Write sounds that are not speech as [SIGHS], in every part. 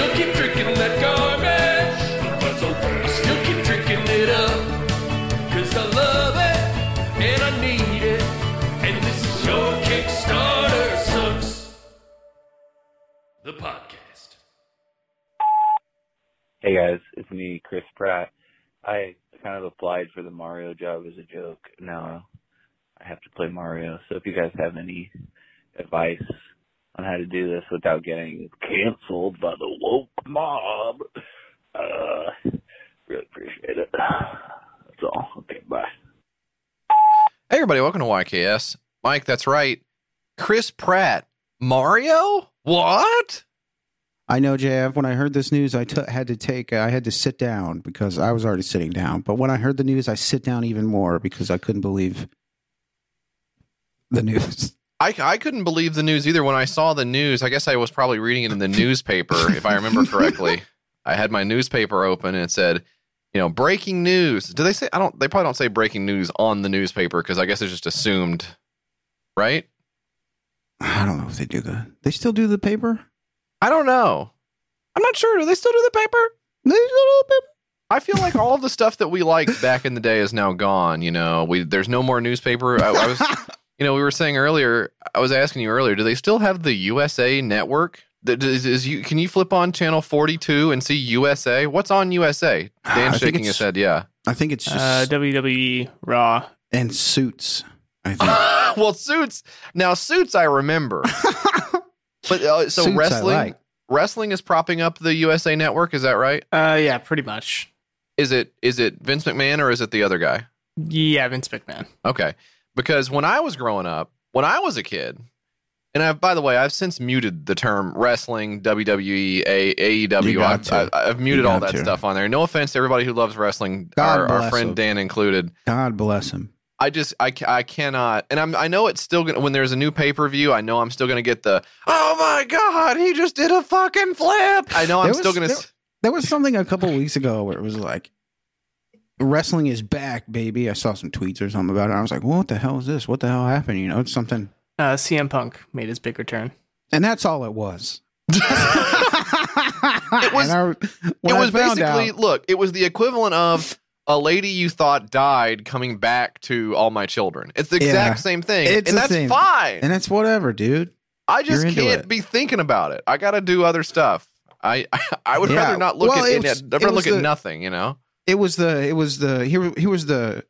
still keep drinking that garbage. That's okay. I still keep drinking it up. Cause I love it and I need it. And this is your Kickstarter Sucks. The podcast. Hey guys, it's me, Chris Pratt. I kind of applied for the Mario job as a joke. Now I have to play Mario. So if you guys have any advice on how to do this without getting canceled by the woke mob, uh, really appreciate it. That's all. Okay, bye. Hey, everybody, welcome to YKS. Mike, that's right. Chris Pratt. Mario? What? I know, JF. When I heard this news, I took had to take. I had to sit down because I was already sitting down. But when I heard the news, I sit down even more because I couldn't believe the news. I, I couldn't believe the news either when I saw the news. I guess I was probably reading it in the [LAUGHS] newspaper, if I remember correctly. I had my newspaper open and it said, you know, breaking news. Do they say? I don't. They probably don't say breaking news on the newspaper because I guess it's just assumed, right? I don't know if they do the. They still do the paper. I don't know. I'm not sure. Do they still do the paper? They still do the paper. I feel like all the stuff that we liked back in the day is now gone. You know, we there's no more newspaper. I, I was, [LAUGHS] you know, we were saying earlier. I was asking you earlier. Do they still have the USA Network? That is, is you can you flip on channel 42 and see USA? What's on USA? Dan shaking his head. Yeah. I think it's just Uh, WWE Raw. and suits. I think. [LAUGHS] well, suits. Now suits, I remember. [LAUGHS] but uh, so Suits I wrestling, like. wrestling is propping up the USA Network. Is that right? Uh, yeah, pretty much. Is it is it Vince McMahon or is it the other guy? Yeah, Vince McMahon. Okay. Because when I was growing up, when I was a kid, and I, by the way, I've since muted the term wrestling, WWE, A- AEW. I've, I've muted all that to. stuff on there. No offense to everybody who loves wrestling, our, our friend them. Dan included. God bless him. I just I, I cannot, and I'm I know it's still gonna when there's a new pay per view. I know I'm still gonna get the oh my god he just did a fucking flip. I know I'm There still gonna. there- There was something a couple weeks ago where it was like, wrestling is back, baby. I saw some tweets or something about it. I was like, well, what the hell is this? What the hell happened? You know, it's something. Uh, CM Punk made his big return. And that's all it was. [LAUGHS] It was- I- it was basically out- look it was the equivalent of a lady you thought died coming back to all my children it's the Yeah. exact same thing and that's same. fine and that's whatever, dude. i just can't it. be thinking about it i gotta do other stuff i [LAUGHS] i would Yeah. rather not look Well, at it it, was- never it look was at the- nothing you know It was the. It was the. Here. Here was the.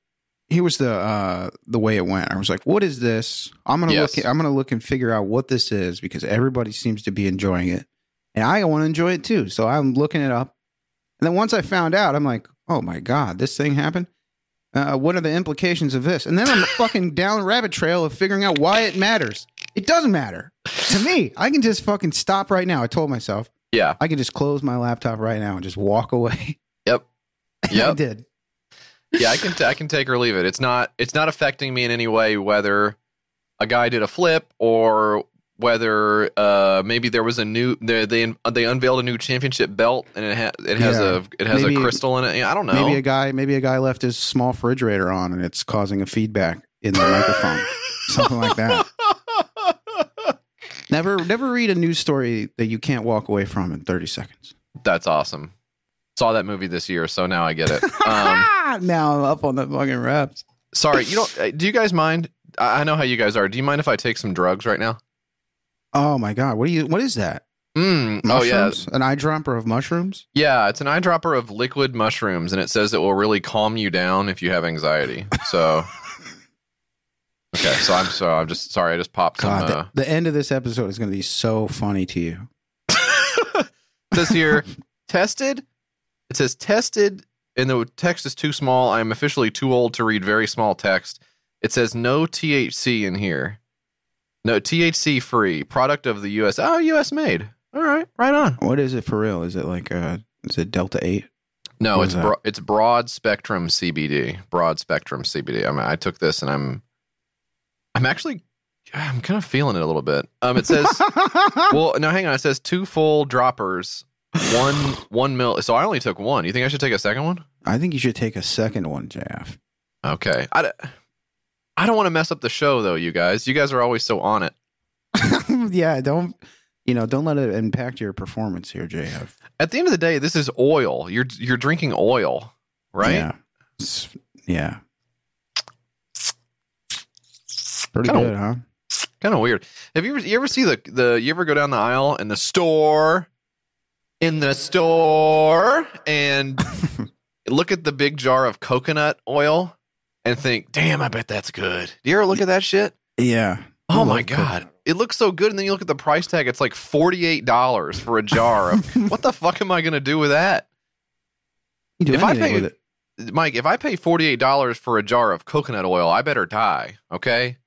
Here was the. uh The way it went. I was like, "What is this? I'm gonna Yes. look. I'm gonna look and figure out what this is because everybody seems to be enjoying it, and I want to enjoy it too. So I'm looking it up, and then once I found out, I'm like, "Oh my god, this thing happened." Uh, what are the implications of this? And then I'm [LAUGHS] fucking down rabbit trail of figuring out why it matters. It doesn't matter to me. I can just fucking stop right now. I told myself yeah I can just close my laptop right now and just walk away. [LAUGHS] [LAUGHS] yep And I did. yeah i can t- i can take or leave it it's not it's not affecting me in any way whether a guy did a flip or whether uh maybe there was a new they they, they unveiled a new championship belt and it ha- it has Yeah. a it has Maybe- a crystal in it i don't know Maybe a guy, maybe a guy left his small refrigerator on, and it's causing a feedback in the microphone. Something like that. [LAUGHS] Never, never read a news story that you can't walk away from in thirty seconds. That's awesome. Saw that movie this year, so now I get it. [LAUGHS] Um, [LAUGHS] now I'm up on the fucking reps. sorry, you don't. uh, Do you guys mind? I know how you guys are. Do you mind if I take some drugs right now? Oh my god, what do you? What is that? Mm, oh yeah, An eyedropper of mushrooms? yeah. It's an eyedropper of liquid mushrooms, and it says it will really calm you down if you have anxiety. So. [LAUGHS] Okay, so I'm so I'm just sorry. I just popped some. Uh, the, the end of this episode is going to be so funny to you. says here tested. It says tested, and the text is too small. I am officially too old to read very small text. It says no THC in here. No THC free product of the U.S. Oh, U.S. made. All right, right on. What is it for real? Is it like uh is it Delta Eight? No, What it's bro- it's broad spectrum CBD. Broad spectrum CBD. I mean, I took this and I'm I'm actually I'm kind of feeling it a little bit. Um, it says [LAUGHS] well, no, hang on. It says two full droppers, one one mil. So I only took one. You think I should take a second one? I think you should take a second one, Jeff. Okay. I, d- I don't want to mess up the show though, you guys. You guys are always so on it. [LAUGHS] yeah, don't you know? Don't let it impact your performance here, JF. At the end of the day, this is oil. You're you're drinking oil, right? Yeah. It's- yeah. Pretty Kinda- good, huh? Kind of weird. Have you ever you ever see the the you ever go down the aisle in the store in the store and [LAUGHS] look at the big jar of coconut oil and think, damn, I bet that's good. Do you ever look at that shit? Yeah. Oh my god. It looks so good, and then you look at the price tag, it's like $48 for a jar of [LAUGHS] what the fuck am I gonna do with that? You do If I pay- with it. Mike, if I pay $48 for a jar of coconut oil, I better die. Okay.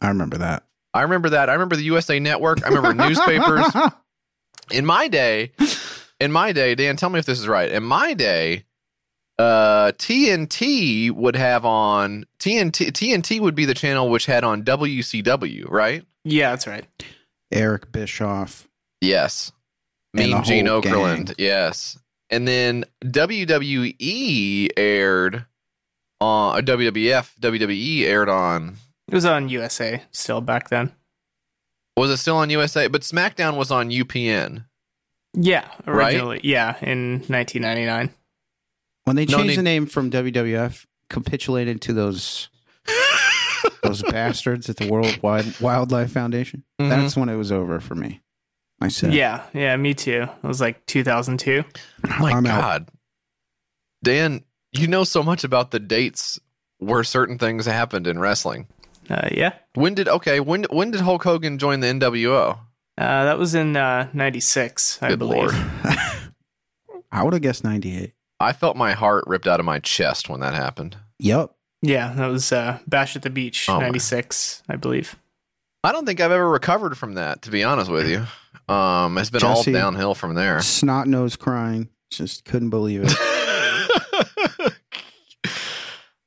I remember that. I remember that. I remember the USA Network. I remember newspapers. [LAUGHS] In my day, [LAUGHS] in my day, Dan, tell me if this is right. In my day, uh, TNT would have on TNT. TNT would be the channel which had on WCW, right? Yeah, that's right. Eric Bischoff. Yes. And Mean Gene whole Okerlund. gang. Yes. And then WWE aired on uh, WWF. WWE aired on. It was on USA still back then. Was it still on USA? But SmackDown was on UPN. Yeah, Right? originally. Yeah, in 1999. When they No changed the name from WWF, capitulated to those [LAUGHS] those bastards at the World Wide Wildlife Foundation. Mhm. That's when it was over for me. I said, Yeah, yeah, me too. It was like 2002. My I'm out. God, Dan, you know so much about the dates where certain things happened in wrestling. Uh, yeah, When did okay? When when did Hulk Hogan join the NWO? uh, that was in uh, 96, I Good believe. Lord. [LAUGHS] I would have guessed 98. I felt my heart ripped out of my chest when that happened. Yep. Yeah, that was uh, Bash at the Beach, Oh, 96, I believe. I don't think I've ever recovered from that, to be honest with you. Um, it's been Jesse. all downhill from there. Snot nose crying. Just couldn't believe it. [LAUGHS] that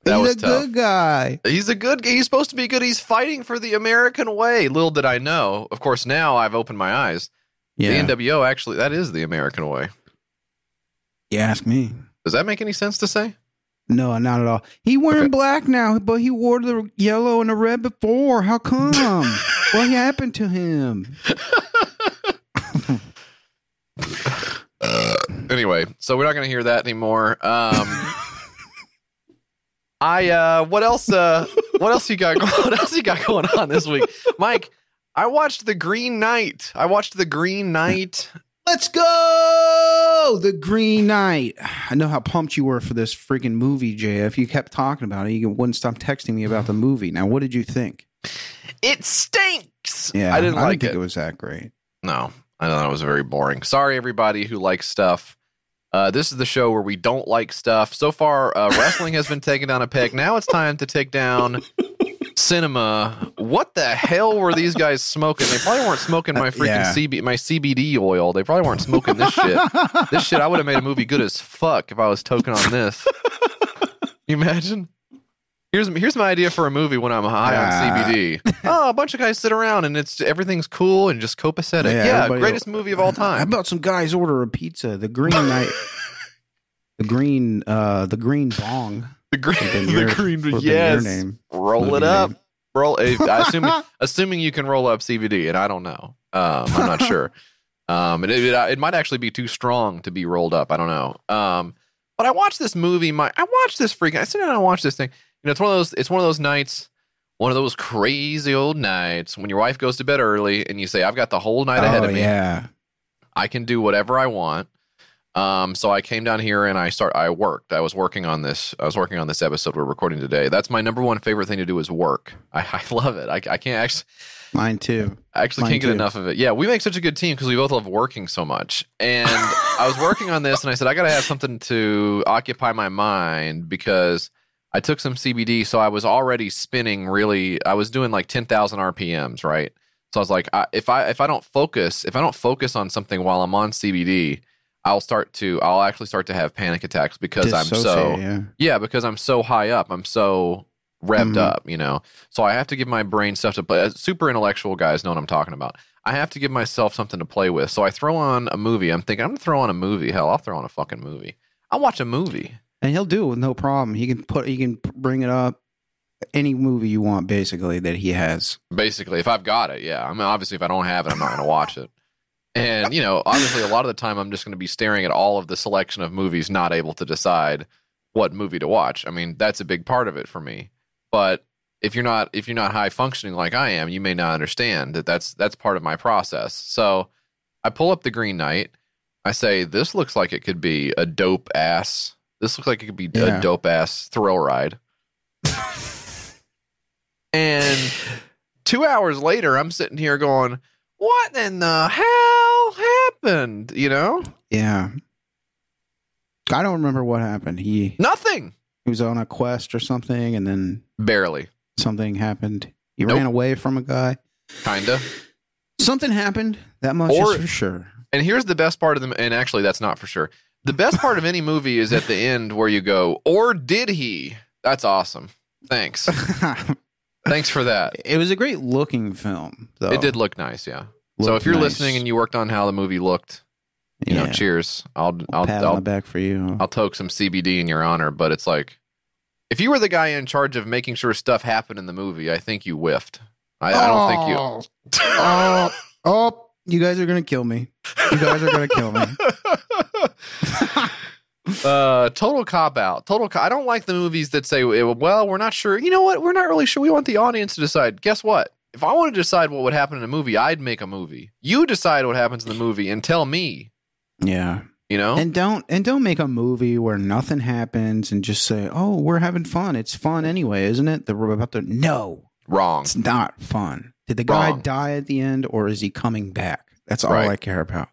He's was a tough. good guy. He's a good. He's supposed to be good. He's fighting for the American way. Little did I know. Of course, now I've opened my eyes. Yeah. The NWO actually that is the American way. you ask me. Does that make any sense to say? No, not at all. He wearing Okay. black now, but he wore the yellow and the red before. How come? [LAUGHS] what happened to him? [LAUGHS] Anyway, so we're not going to hear that anymore. Um, [LAUGHS] I uh, what else? Uh, what else you got? [LAUGHS] What else you got going on this week, Mike? I watched The Green Knight. I watched The Green Knight. Let's go! The Green Knight. I know how pumped you were for this freaking movie, JF. You kept talking about it. You wouldn't stop texting me about the movie. Now, what did you think? It stinks. Yeah, I didn't like think it. it was that great. No, I thought it was very boring. Sorry, everybody who likes stuff. Uh, this is the show where we don't like stuff. So far, uh, [LAUGHS] wrestling has been taken down a peg. Now it's time to take down cinema. What the hell were these guys smoking? They probably weren't smoking my freaking Yeah. CB, my CBD oil. They probably weren't smoking this shit. This shit, I would have made a movie good as fuck if I was token on this. [LAUGHS] you imagine? Here's here's my idea for a movie when I'm high Ah. on CBD. [LAUGHS] oh, a bunch of guys sit around and it's everything's cool and just copacetic. Yeah, Yeah, greatest movie of all time. How about some guys order a pizza? The Green [LAUGHS] night, the green, uh, the green bong. the green, would've [LAUGHS] the your- green, your yes. name. Roll it up. name. Roll. eh, Assuming assuming you can roll up CBD, and I don't know. Um, I'm not sure. Um, it, it it might actually be too strong to be rolled up. I don't know. Um, but I watched this movie. My I watched this freaking. I sit down and I watched this thing. You know, it's one of those. It's one of those nights. One of those crazy old nights when your wife goes to bed early and you say, "I've got the whole night ahead oh, of me. yeah. I can do whatever I want." Um, so I came down here and I start. I worked. I was working on this. I was working on this episode we're recording today. That's my number one favorite thing to do is work. I, [LAUGHS] I love it. I, I can't actually. Mine too. I actually Mine can't get too. enough of it. Yeah, we make such a good team because we both love working so much. And [LAUGHS] I was working on this, and I said I got to have something to occupy my mind because I took some CBD, so I was already spinning. Really, I was doing like ten thousand RPMs, right? So I was like, I, if I if I don't focus, if I don't focus on something while I'm on CBD, I'll start to I'll actually start to have panic attacks because I'm so yeah. yeah, because I'm so high up. I'm so revved Mhm. up, you know. So I have to give my brain stuff to play. uh, Super intellectual guys know what I'm talking about. I have to give myself something to play with. So I throw on a movie. I'm thinking I'm gonna throw on a movie. Hell, I'll throw on a fucking movie. I'll watch a movie. And he'll do it with no problem. He can put, he can bring it up any movie you want, basically that he has. Basically, if I've got it, yeah. I mean, obviously, if I don't have it, I'm not gonna watch it. And you know, obviously, a lot of the time, I'm just gonna be staring at all of the selection of movies, not able to decide what movie to watch. I mean, that's a big part of it for me. But if you're not if you're not high functioning like I am, you may not understand that that's that's part of my process. So I pull up the Green Knight. I say this looks like it could be a dope ass. This looks like it could be Yeah. a dope ass thrill ride. and two hours later, I'm sitting here going, "What in the hell happened?" You know, Yeah. I don't remember what happened. He nothing. he was on a quest or something, and then Barely, something happened. He Nope. ran away from a guy. kinda. Something happened. That much Or- is for sure. And here's the best part of them. And actually, that's not for sure. The best part of any movie is at the end where you go, "Or did he?" That's awesome. Thanks. [LAUGHS] Thanks for that. it was a great looking film, though. It did look nice, yeah. so if you're nice. listening and you worked on how the movie looked, you know, cheers. I'll I'll pat on I'll, the back for you. I'll toke some CBD in your honor, but it's like if you were the guy in charge of making sure stuff happened in the movie, I think you whiffed. I, I don't think you. Oh, oh, oh you guys are gonna kill me. You guys are gonna kill me. [LAUGHS] [LAUGHS] uh, total cop out. Total. Co- I don't like the movies that say, "Well, we're not sure." You know what? We're not really sure. We want the audience to decide. Guess what? If I wanted to decide what would happen in a movie, I'd make a movie. You decide what happens in the movie and tell me. Yeah, You know. and don't and don't make a movie where nothing happens and just say, "Oh, we're having fun. It's fun anyway, isn't it?" The about the no, Wrong. it's not fun. Did the guy Wrong. die at the end, or is he coming back? That's all Right. I care about.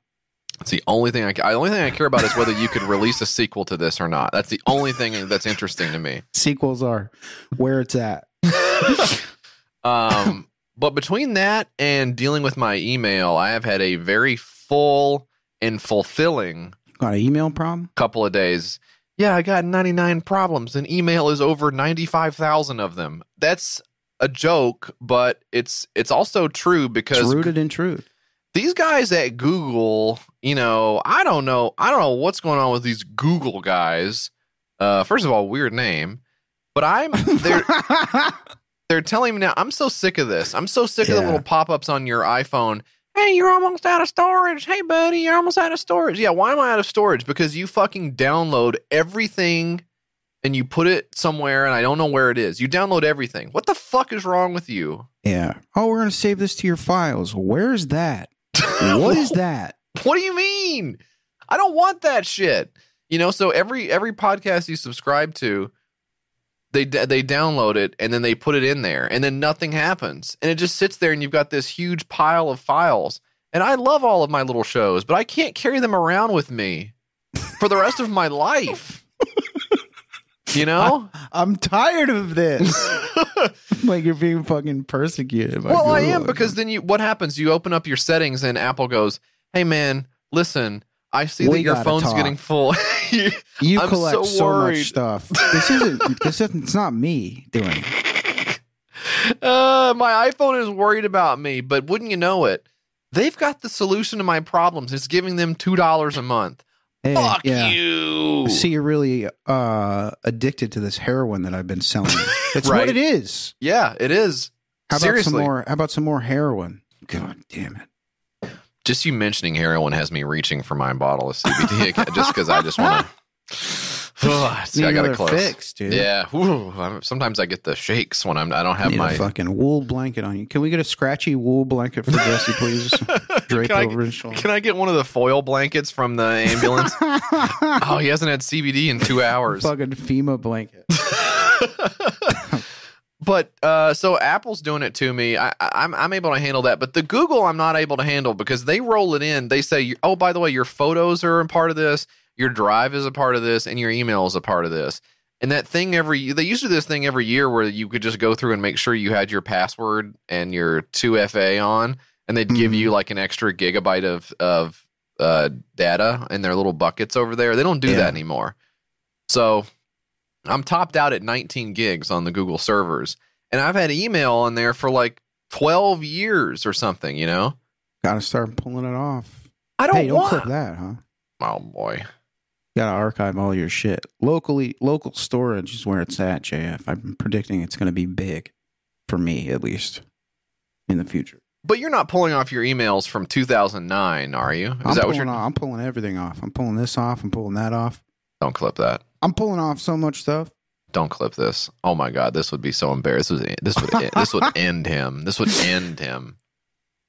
It's the only thing I. The only thing I care about is whether you could release a sequel to this or not. That's the only thing that's interesting to me. Sequels are where it's at. [LAUGHS] um, but between that and dealing with my email, I have had a very full and fulfilling Got an email problem? couple of days. Yeah, I got 99 problems, and email is over 95,000 of them. That's a joke, but it's it's also true It's because rooted in truth. These guys at Google, you know, I don't know, I don't know what's going on with these Google guys. Uh, first of all, weird name, but I'm they're [LAUGHS] they're telling me now. I'm so sick of this. I'm so sick of the little pop ups on your iPhone. Hey, you're almost out of storage. Hey, buddy, you're almost out of storage. Yeah, why am I out of storage? Because you fucking download everything and you put it somewhere and I don't know where it is. You download everything. What the fuck is wrong with you? yeah. Oh, we're gonna save this to your files. Where's that? What is that? [LAUGHS] What do you mean? I don't want that shit. You know, so every every podcast you subscribe to, they they download it and then they put it in there and then nothing happens. And it just sits there and you've got this huge pile of files. And I love all of my little shows, but I can't carry them around with me for the rest of my life. You know? [LAUGHS] I'm tired of this. [LAUGHS] like you're being fucking persecuted. Well, I am because then you what happens? You open up your settings and Apple goes, "Hey man, listen, I see We that your phone's talk." getting full." [LAUGHS] You- collect so so, much stuff. This isn't. This isn't. It's not me doing. it. uh, my iPhone is worried about me, but wouldn't you know it? They've got the solution to my problems. It's giving them two dollars a month. Hey, Fuck yeah. you. See, you're really uh, addicted to this heroin that I've been selling. you. [LAUGHS] That's Right. what it is. Yeah, it is. How about Seriously, some more? How about some more heroin? God damn it! just you mentioning heroin has me reaching for my bottle of CBD again, just because I just want to. [LAUGHS] [LAUGHS] See, Need I got to close. fix, dude. Yeah, I'm- sometimes I get the shakes when I'm. I don't have Need my. a fucking wool blanket on you. Can we get a scratchy wool blanket for Jesse, please? [LAUGHS] Drape Can I- his shoulder. Can I get one of the foil blankets from the ambulance? [LAUGHS] oh, he hasn't had CBD in two hours. fucking FEMA blanket. but uh, so Apple's doing it to me. I, I- I'm I'm able to handle that, but the Google I'm not able to handle because they roll it in. They say, oh, by the way, your photos are a part of this, your Drive is a part of this, and your email is a part of this. And that thing every they used to do this thing every year where you could just go through and make sure you had your password and your 2FA on, and they'd give Mhm. you like an extra gigabyte of of uh, data in their little buckets over there. They don't do Yeah. that anymore. So I'm topped out at 19 gigs on the Google servers, and I've had email on there for like 12 years or something. You know, Gotta start pulling it off. I don't hey, don't want. clip that, huh? Oh boy, Gotta archive all your shit. Locally, local storage is where it's at, JF. I'm predicting it's gonna be big for me, at least in the future. but you're not pulling off your emails from 2009, are you? Is I'm that what pulling you're? off, I'm pulling everything off. I'm pulling this off. I'm pulling that off. Don't clip that. I'm pulling off so much stuff. Don't clip this. Oh my god, this would be so embarrassing. This would this would [LAUGHS] this would end him. This would end him.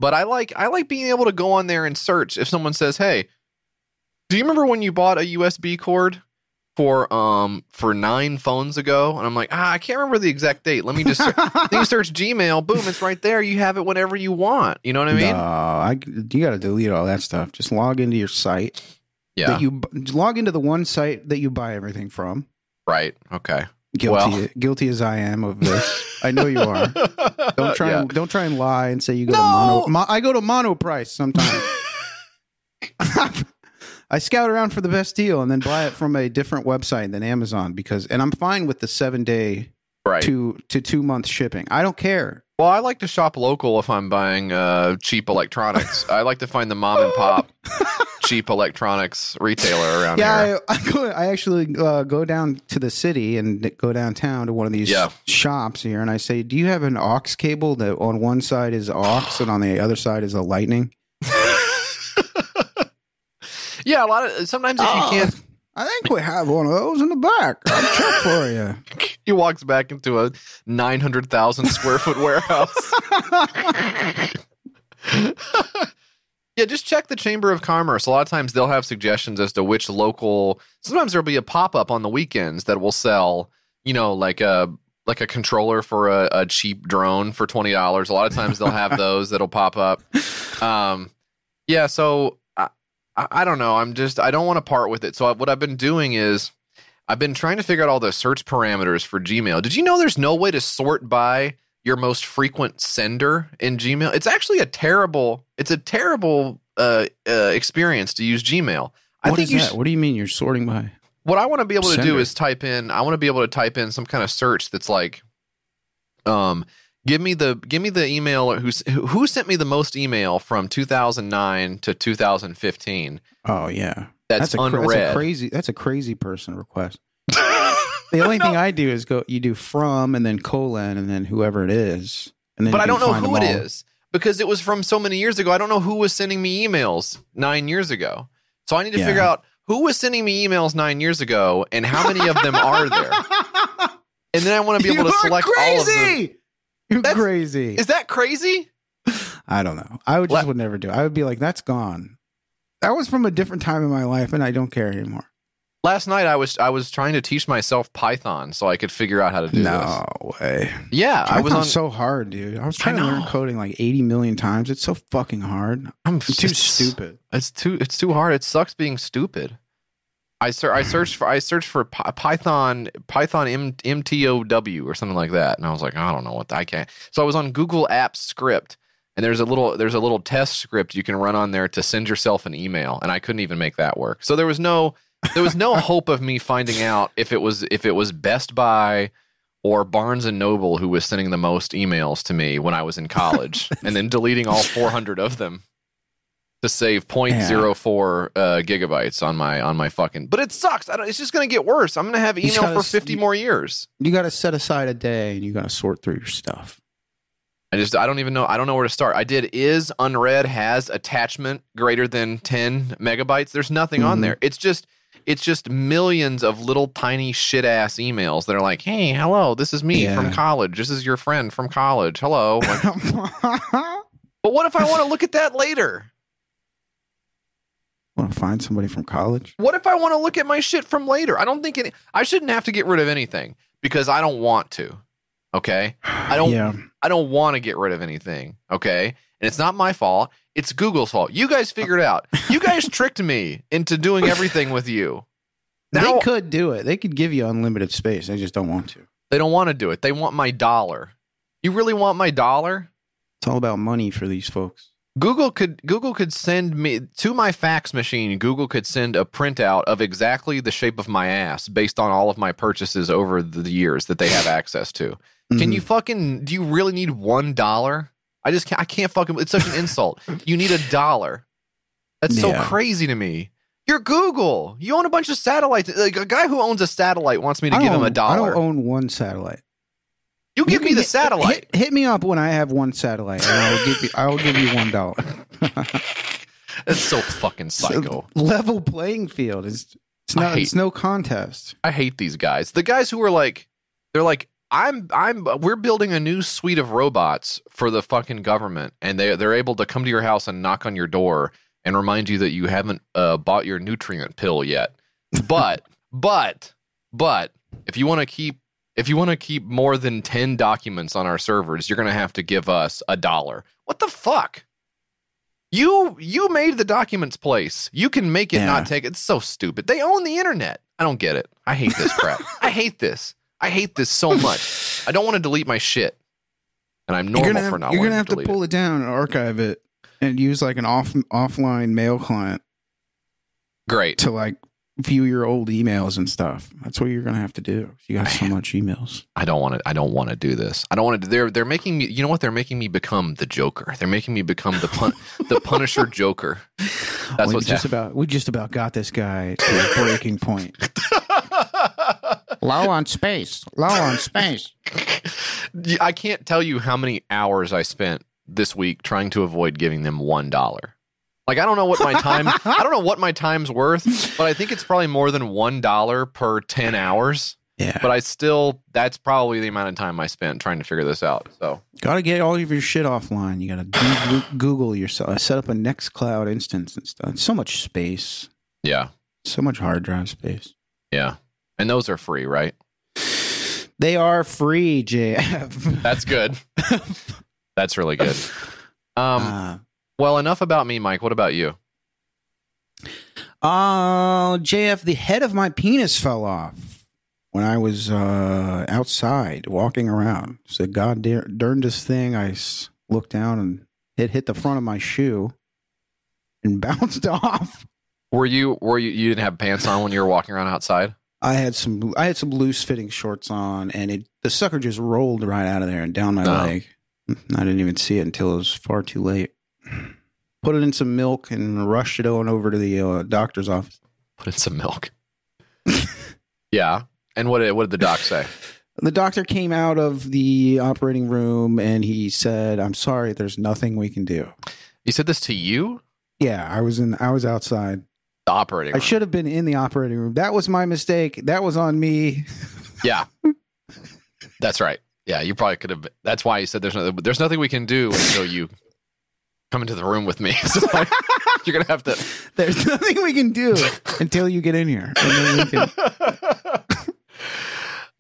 But I like I like being able to go on there and search if someone says, "Hey, Do you remember when you bought a USB cord for um for nine phones ago? And I'm like, ah, I can't remember the exact date. Let me just ser- you [LAUGHS] search Gmail. Boom, it's right there. You have it whenever you want. You know what I mean? No, I, you got to delete all that stuff. Just log into your site yeah. that you log into the one site that you buy everything from. right. Okay. Guilty, Well. guilty as I am of this. I know you are. [LAUGHS] Don't try. Yeah. And, don't try and lie and say you go No! to mono. Mo, I go to Monoprice sometimes. [LAUGHS] I scout around for the best deal and then buy it from a different website than Amazon because, and I'm fine with the seven day right. to to two month shipping. I don't care. Well, I like to shop local if I'm buying uh, cheap electronics. [LAUGHS] I like to find the mom and pop cheap electronics retailer around here. Yeah, I, [LAUGHS] I go. I actually uh, go down to the city and go downtown to one of these Yeah. shops here, and I say, "Do you have an aux cable that on one side is aux and on the other side is a lightning?" Yeah, a lot of sometimes if you Oh, can't, I think we have one of those in the back. I'll check for you. [LAUGHS] he walks back into a nine hundred thousand square foot warehouse. [LAUGHS] yeah, just check the Chamber of Commerce. A lot of times they'll have suggestions as to which local. Sometimes there'll be a pop up on the weekends that will sell, you know, like a like a controller for a, a cheap drone for twenty dollars. A lot of times they'll have [LAUGHS] those that'll pop up. Um, yeah, so I, don't know. I'm just I don't want to part with it. So I, what I've been doing is I've been trying to figure out all the search parameters for Gmail. Did you know there's no way to sort by your most frequent sender in Gmail? It's actually a terrible. It's a terrible uh, uh, experience to use Gmail. I What think is you. that? sh- What do you mean you're sorting by? what I want to be able to do is type in. I want to be able to type in some kind of search that's like, um, give me the give me the email who who sent me the most email from 2009 to 2015. Oh yeah, That's, a, unread. That's a crazy. That's a crazy person request. [LAUGHS] The only thing I do is go. You do from and then colon and then whoever it is, and then. but I don't know who it all. is because it was from so many years ago. I don't know who was sending me emails nine years ago. So I need to Yeah. figure out who was sending me emails nine years ago and how many of them are there. [LAUGHS] And then I want to be able to You're select all of them. Crazy! [LAUGHS] You're That's- crazy. Is that crazy? I don't know. I would just would never do. it. I would be like, that's gone. That was from a different time in my life, and I don't care anymore. Last night I was I was trying to teach myself Python so I could figure out how to do this. no way. this. Yeah, I was on. So hard, dude. I was I trying to learn coding like 80 million times. It's so fucking hard. I'm I'm too stupid. It's too it's too hard. It sucks being stupid. I ser- I searched for I searched for Py- Python Python M- MTOW or something like that, and I was like, I don't know what the, I can't. So I was on Google Apps script, and there's a little there's a little test script you can run on there to send yourself an email, and I couldn't even make that work. So there was no there was no [LAUGHS] hope of me finding out if it was if it was Best Buy or Barnes and Noble who was sending the most emails to me when I was in college, [LAUGHS] and then deleting all 400 of them to save 0.04 uh, gigabytes on my on my fucking. But it sucks. I don't, it's just gonna get worse. I'm gonna have email gotta for 50 you- more years. You got to set aside a day and you got to sort through your stuff. I just I don't even know. I don't know where to start. I did is unread has attachment greater than 10 megabytes. There's nothing on Mhm. there. It's just it's just millions of little tiny shit ass emails that are like, "Hey, hello, this is me Yeah. from college. This is your friend from college. Hello." [LAUGHS] Like, but what if I want to look at that later? To find somebody from college? What if I want to look at my shit from later? I don't think any, I shouldn't have to get rid of anything because I don't want to. Okay? I don't Yeah. I don't want to get rid of anything. Okay? And it's not my fault. It's Google's fault. You guys figured out. You guys [LAUGHS] tricked me into doing everything with you. Now they could do it. They could give you unlimited space. They just don't want to. they don't want to do it. They want my dollar. You really want my dollar? It's all about money for these folks. Google could Google could send me to my fax machine. Google could send a printout of exactly the shape of my ass based on all of my purchases over the years that they have access to. Can Mhm. you fucking? Do you really need one dollar? I just can't. I can't fucking. It's such an insult. You need a dollar. That's so Yeah. crazy to me. You're Google. You own a bunch of satellites. Like a guy who owns a satellite wants me to I give him a dollar. I don't own one satellite. You give You me the hit- satellite. Hit, hit me up when I have one satellite, and I will give you. I will give you one dollar. [LAUGHS] That's so fucking psycho. level playing field is. It's not. hate- It's no contest. I hate these guys. The guys who are like, they're like, I'm, I'm, we're building a new suite of robots for the fucking government, and they they're able to come to your house and knock on your door and remind you that you haven't uh, bought your nutrient pill yet. But, [LAUGHS] but, but if you want to keep if you want to keep more than 10 documents on our servers, you're going to have to give us a dollar. What the fuck? You you made the documents place. You can make it Yeah. not take it. It's so stupid. They own the internet. I don't get it. I hate this crap. [LAUGHS] I hate this. I hate this so much. I don't want to delete my shit. And I'm normal have, for not you're gonna have to to pull it. down and archive it and use like an off offline mail client. Great. to like view your old emails and stuff. That's what you're gonna have to do. You got so much emails. I don't want to. I don't want to do this. I don't want to. They're they're making me. You know what? They're making me become the Joker. They're making me become the pun, [LAUGHS] the Punisher Joker. That's we what's just happening. about we just about got this guy to a breaking point. [LAUGHS] Low on space. Low on space. [LAUGHS] I can't tell you how many hours I spent this week trying to avoid giving them one dollar. Like I don't know what my time. I don't know what my time's worth, but I think it's probably more than one dollar per ten hours. Yeah. But I still. That's probably the amount of time I spent trying to figure this out. So Got to get all of your shit offline. You got to Google yourself. Set up a Nextcloud instance and stuff. So much space. yeah, So much hard drive space. yeah, and those are free, right? They are free, JF. That's good. [LAUGHS] That's really good. Um, Uh, well, enough about me, Mike. What about you? Uh, JF, the head of my penis fell off when I was uh, outside walking around. It's the god dar- darndest thing. I s- looked down and it hit the front of my shoe and [LAUGHS] bounced off. Were you were you you didn't have pants on when you were walking around outside? I had some I had some loose fitting shorts on and it the sucker just rolled right out of there and down my Oh. leg. I didn't even see it until it was far too late. Put it in some milk and rushed it on over to the uh, doctor's office. Put in some milk. [LAUGHS] yeah. And what did what did the doc say? The doctor came out of the operating room and he said, "I'm sorry, there's nothing we can do." He said this to you, Yeah, I was in I was outside. the operating. Room. I should have been in the operating room. That was my mistake. That was on me. [LAUGHS] Yeah. That's right. Yeah, you probably could have. That's why he said there's no, there's nothing we can do until you come into the room with me. [LAUGHS] So like, [LAUGHS] you're gonna have to. There's nothing we can do until you get in here. And then we can- [LAUGHS]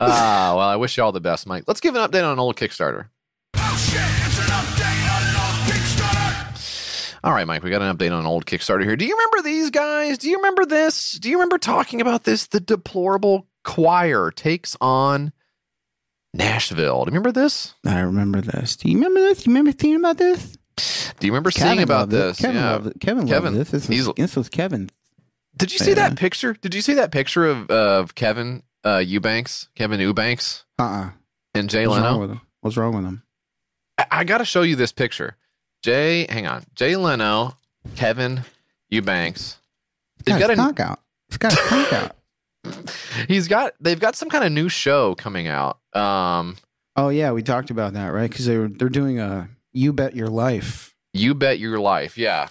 Ah, well, I wish you all the best, Mike. Let's give an update on an old Kickstarter. All right, Mike, we got an update on an old Kickstarter here. Do you remember these guys? Do you remember this? Do you remember talking about this? The deplorable choir takes on Nashville. Do you remember this? I remember this. Do you remember this? You remember seeing about this? Do you remember seeing about this? Kevin yeah. loved. Kevin, Kevin, loved this. This was, this was Kevin. Did you see Yeah. that picture? Did you see that picture of of Kevin uh, Eubanks, Kevin Eubanks, Uh-uh. and Jay What's wrong Leno? with him? What's wrong with him? I, I got to show you this picture. Jay, hang on. Jay Leno, Kevin Eubanks. They've Got got a, cock out. He's got a cock out. [LAUGHS] [LAUGHS] he's got they've got some kind of new show coming out. Um, Oh yeah, we talked about that, right? Because they were they're doing a "You Bet Your Life." you bet your life. Yeah,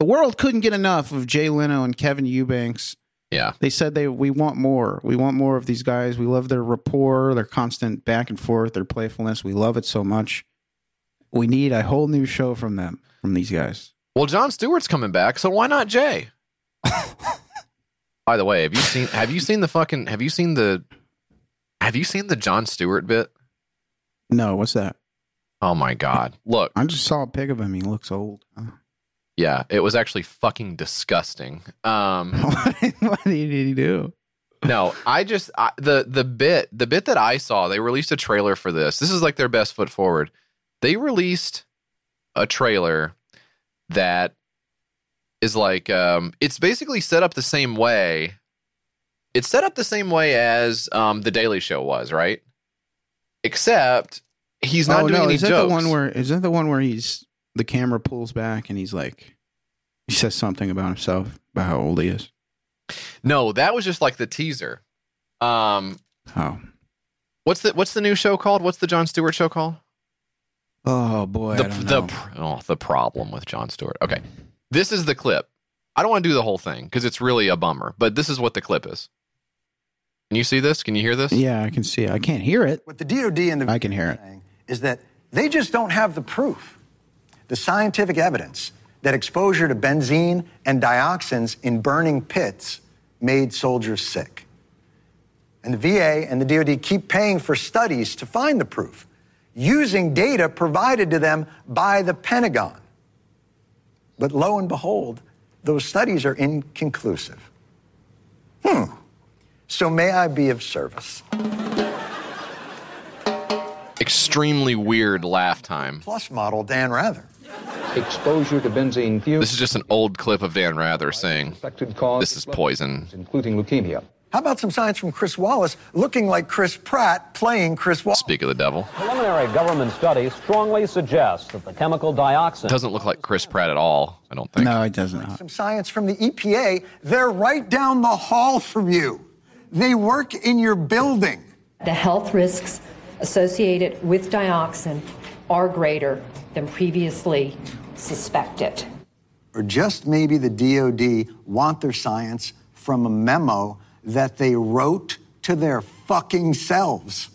The world couldn't get enough of Jay Leno and Kevin Eubanks. yeah. They said they we want more. We want more of these guys. We love their rapport, their constant back and forth, their playfulness. We love it so much. We need a whole new show from them, from these guys. Well, Jon Stewart's coming back, so why not Jay? [LAUGHS] By the way, have you seen have you seen the fucking have you seen the have you seen the Jon Stewart bit? No, what's that? Oh my god. Look, I just saw a pic of him. He looks old. [LAUGHS] yeah, it was actually fucking disgusting. Um [LAUGHS] what did he do? no, I just I, the the bit the bit that I saw, they released a trailer for this. This is like their best foot forward. They released a trailer that is like um it's basically set up the same way. It's set up the same way as um the Daily Show was, right? Except he's not oh doing no, any is that the one where is that the one where he's the camera pulls back and he's like he says something about himself about how old he is. no, that was just like the teaser. Um Oh. what's the what's the new show called? What's the Jon Stewart show called? Oh boy, the I don't the know. oh, the problem with Jon Stewart. Okay, this is the clip. I don't want to do the whole thing because it's really a bummer. But this is what the clip is. Can you see this? Can you hear this? yeah, I can see it. I can't hear it. What the DOD and the I can hear it. Is that they just don't have the proof, the scientific evidence that exposure to benzene and dioxins in burning pits made soldiers sick. And the VA and the DoD keep paying for studies to find the proof, using data provided to them by the Pentagon. But lo and behold, those studies are inconclusive. Hmm. So may I be of service? Extremely weird laugh time. Plus model Dan Rather. Exposure to benzene fumes. This is just an old clip of Dan Rather saying, suspected cause This is poison. including leukemia. How about some science from Chris Wallace looking like Chris Pratt playing Chris Wallace? Speak of the devil. Preliminary government studies strongly suggest that the chemical dioxin Doesn't look like Chris Pratt at all, I don't think. No, it does not. Some science from the EPA. They're right down the hall from you. They work in your building. The health risks associated with dioxin are greater than previously suspected. Or just maybe the DoD want their science from a memo that they wrote to their fucking selves.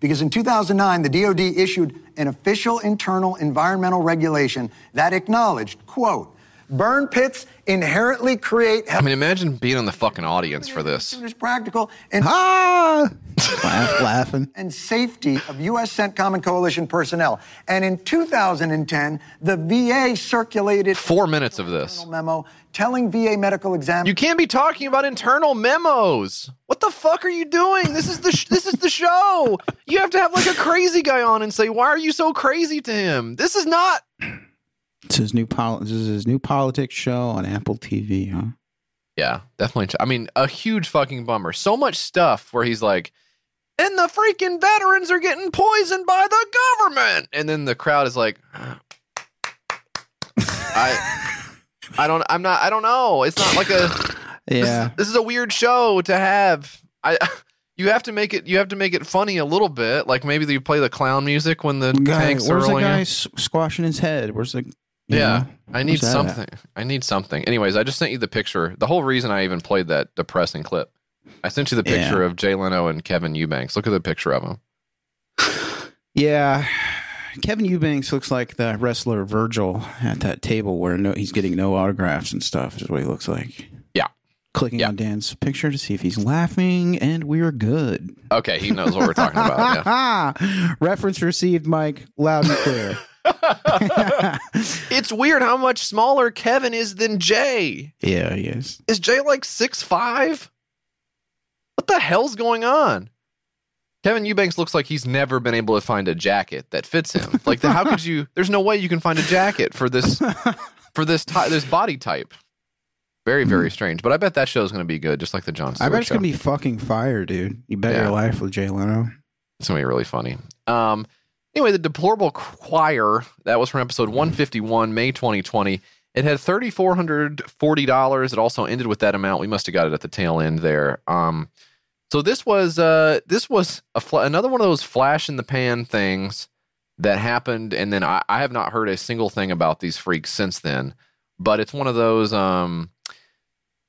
Because in 2009, the DoD issued an official internal environmental regulation that acknowledged, quote, burn pits inherently create I mean, imagine being in the fucking audience for this. hazardous practical and Ah! [LAUGHS] Laugh, laughing. and safety of U.S. CENTCOM Coalition personnel. And in 2010, the VA circulated Four minutes of this. memo telling VA medical examiners You can't be talking about internal memos. What the fuck are you doing? This is the sh- this is the show. You have to have like a crazy guy on and say, "Why are you so crazy to him?" This is not. It's his new pol- This is his new politics show on Apple TV, huh? Yeah, definitely. I mean, a huge fucking bummer. So much stuff where he's like, "And the freaking veterans are getting poisoned by the government," and then the crowd is like, "I, I don't. I'm not. I don't know. It's not like a." [SIGHS] Yeah. is, this is a weird show to have. I [LAUGHS] you have to make it you have to make it funny a little bit. Like maybe you play the clown music when the Guy, tanks are where's the guy in. squashing his head? Where's the? Yeah, know, I need that at? something. I need something. Anyways, I just sent you the picture. The whole reason I even played that depressing clip. I sent you the picture Yeah. of Jay Leno and Kevin Eubanks. Look at the picture of him. [SIGHS] Yeah. Kevin Eubanks looks like the wrestler Virgil at that table where no, he's getting no autographs and stuff. Is what he looks like. Yeah. Clicking Yeah. on Dan's picture to see if he's laughing, and we're good. Okay, he knows what we're talking about. Yeah. [LAUGHS] Reference received, Mike. Loud and clear. [LAUGHS] [LAUGHS] It's weird how much smaller Kevin is than Jay. yeah, he is. Is Jay like six five? What the hell's going on? Kevin Eubanks looks like he's never been able to find a jacket that fits him. [LAUGHS] Like, how could you? There's no way you can find a jacket for this [LAUGHS] for this ty- this body type. Very very strange. But I bet that show's going to be good, just like the John I bet it's gonna be fucking fire, dude. You bet Yeah. your life with Jay Leno. It's gonna be really funny. Um, anyway, the deplorable choir that was from episode 151, May 2020. It had thirty four hundred forty dollars. It also ended with that amount. We must have got it at the tail end there. Um, so this was uh this was fl- another one of those flash in the pan things that happened, and then I, I have not heard a single thing about these freaks since then. But it's one of those um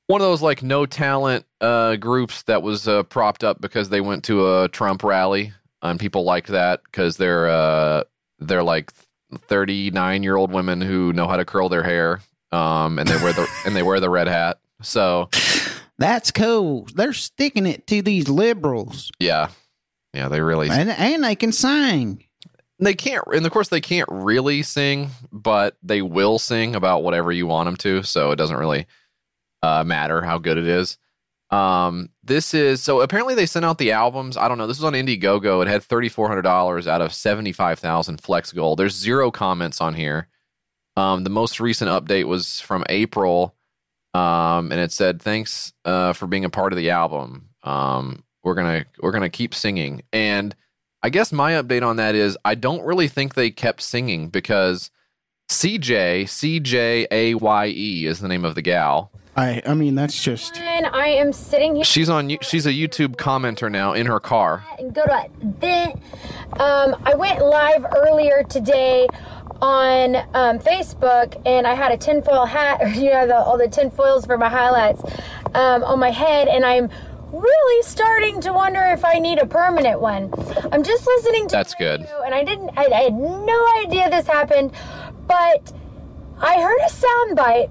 one of those like no talent uh groups that was uh, propped up because they went to a Trump rally and people like that because they're uh they're like 39 year old women who know how to curl their hair um and they wear the and they wear the red hat so That's cool. They're sticking it to these liberals, yeah yeah they really and and they can sing. they can't and of course they can't really sing but they will sing about whatever you want them to so it doesn't really uh, matter how good it is um this is so apparently they sent out the albums. I don't know. This was on indiegogo. It had $3400 out of 75000 flex gold. There's zero comments on here. Um the most recent update was from april um and it said thanks uh for being a part of the album. Um we're gonna we're gonna keep singing. And I guess my update on that is I don't really think they kept singing because CJ, C J A Y E is the name of the gal. I I mean that's just And I am sitting here She's on she's a YouTube commenter now in her car. and go to the. Um, I went live earlier today on um, Facebook, and I had a tinfoil hat, [LAUGHS] you know, the, all the tinfoils for my highlights um, on my head, and I'm really starting to wonder if I need a permanent one. I'm just listening to That's good. and I didn't, I, I had no idea this happened, but I heard a soundbite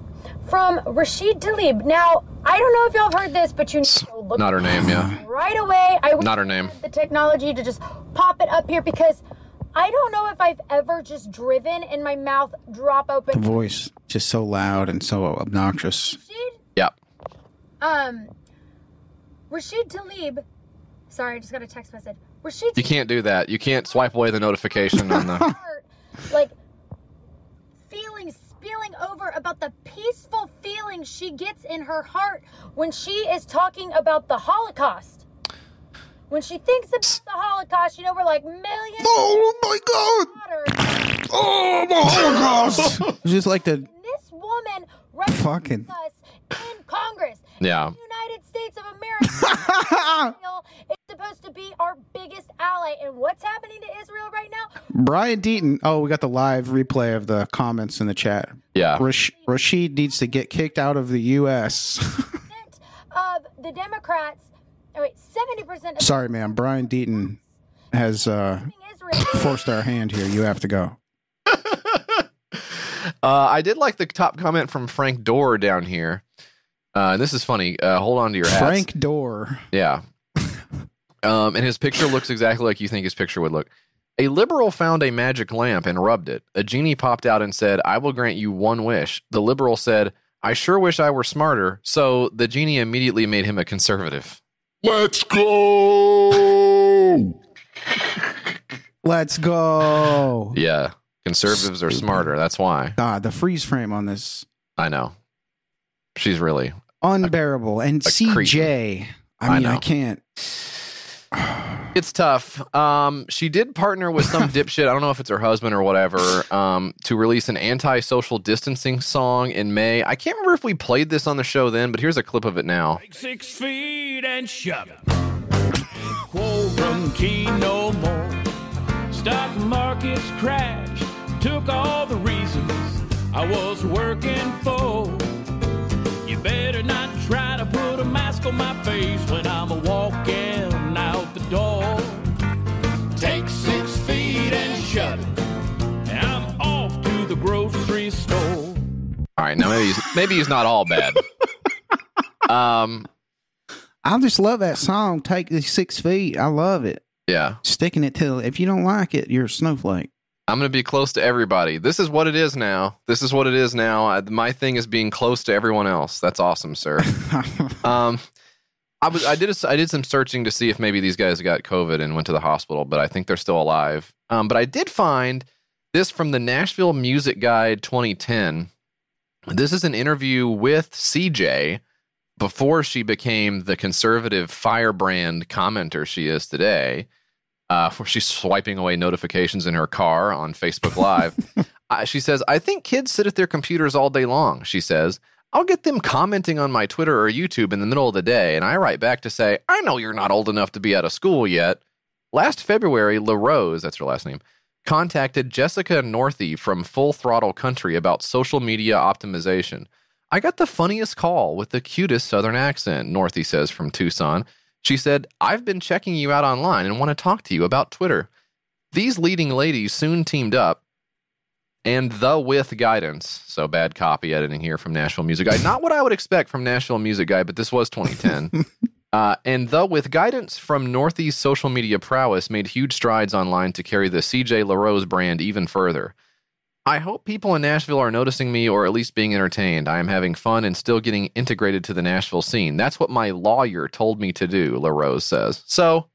from Rashid Talib. Now, I don't know if y'all have heard this, but you need to look Not her name, yeah. right away. I wish Not her name. the technology to just pop it up here because I don't know if I've ever just driven and my mouth drop open. The voice just so loud and so obnoxious. Rashid, Yeah. um, Rashid Talib. Sorry, I just got a text message. Rashid You can't do that. You can't swipe away the notification on the. like feeling spilling over about the peaceful feeling she gets in her heart when she is talking about the Holocaust. When she thinks about the Holocaust, you know, we're like millions Oh my god! Oh the Holocaust! [LAUGHS] just like the This woman represents Fucking- us in Congress. Yeah. The United States of America [LAUGHS] Israel is supposed to be our biggest ally. And what's happening to Israel right now? Brian Deaton. Oh, we got the live replay of the comments in the chat. Yeah. Rash- Rashid needs to get kicked out of the U.S. of the Democrats. Oh wait, seventy percent of Sorry, ma'am. Brian Deaton has uh, forced our hand here. You have to go. [LAUGHS] Uh, I did like the top comment from Frank Dorr down here. Uh, and this is funny. Uh, hold on to your hats. Frank Dorr. Yeah. Um, and his picture looks exactly like you think his picture would look. A liberal found a magic lamp and rubbed it. A genie popped out and said, I will grant you one wish. The liberal said, I sure wish I were smarter. So the genie immediately made him a conservative. Let's go. Let's go. Yeah. Conservatives are smarter. That's why. God, the freeze frame on this I know. She's really. unbearable. And a CJ. I I mean, I, know. can't. It's tough. Um, she did partner with some [LAUGHS] dipshit. I don't know if it's her husband or whatever. Um, to release an anti-social distancing song in May. I can't remember if we played this on the show then, but here's a clip of it now. Six feet and shove it. Quarantine no more. Stock markets crashed. Took all the reasons I was working for. You better not try to put a mask on my face when I'm a walking out the door. Take six feet and shut it. And I'm off to the grocery store. All right, now maybe he's, maybe he's not all bad. [LAUGHS] Um, I just love that song. Take the six feet. I love it. yeah. Sticking it till if you don't like it, you're a snowflake. I'm going to be close to everybody. This is what it is now. This is what it is now. I, my thing is being close to everyone else. That's awesome, sir. [LAUGHS] um, I was I did a, I did some searching to see if maybe these guys got COVID and went to the hospital, but I think they're still alive. Um, but I did find this from the Nashville Music Guide 2010. This is an interview with CJ before she became the conservative firebrand commenter she is today. Uh, where she's swiping away notifications in her car on Facebook Live. [LAUGHS] uh, she says, I think kids sit at their computers all day long. She says, I'll get them commenting on my Twitter or YouTube in the middle of the day, and I write back to say, I know you're not old enough to be out of school yet. Last February, LaRose, that's her last name, contacted Jessica Northey from Full Throttle Country about social media optimization. I got the funniest call with the cutest southern accent, Northey says from Tucson. She said, I've been checking you out online and want to talk to you about Twitter. These leading ladies soon teamed up and the with guidance. So bad copy editing here from Nashville Music Guide. Not what I would expect from Nashville Music Guide, but this was 2010. [LAUGHS] uh, and the with guidance from Northey's social media prowess made huge strides online to carry the CJ LaRose brand even further. I hope people in Nashville are noticing me or at least being entertained. I am having fun and still getting integrated to the Nashville scene. That's what my lawyer told me to do, LaRose says. So,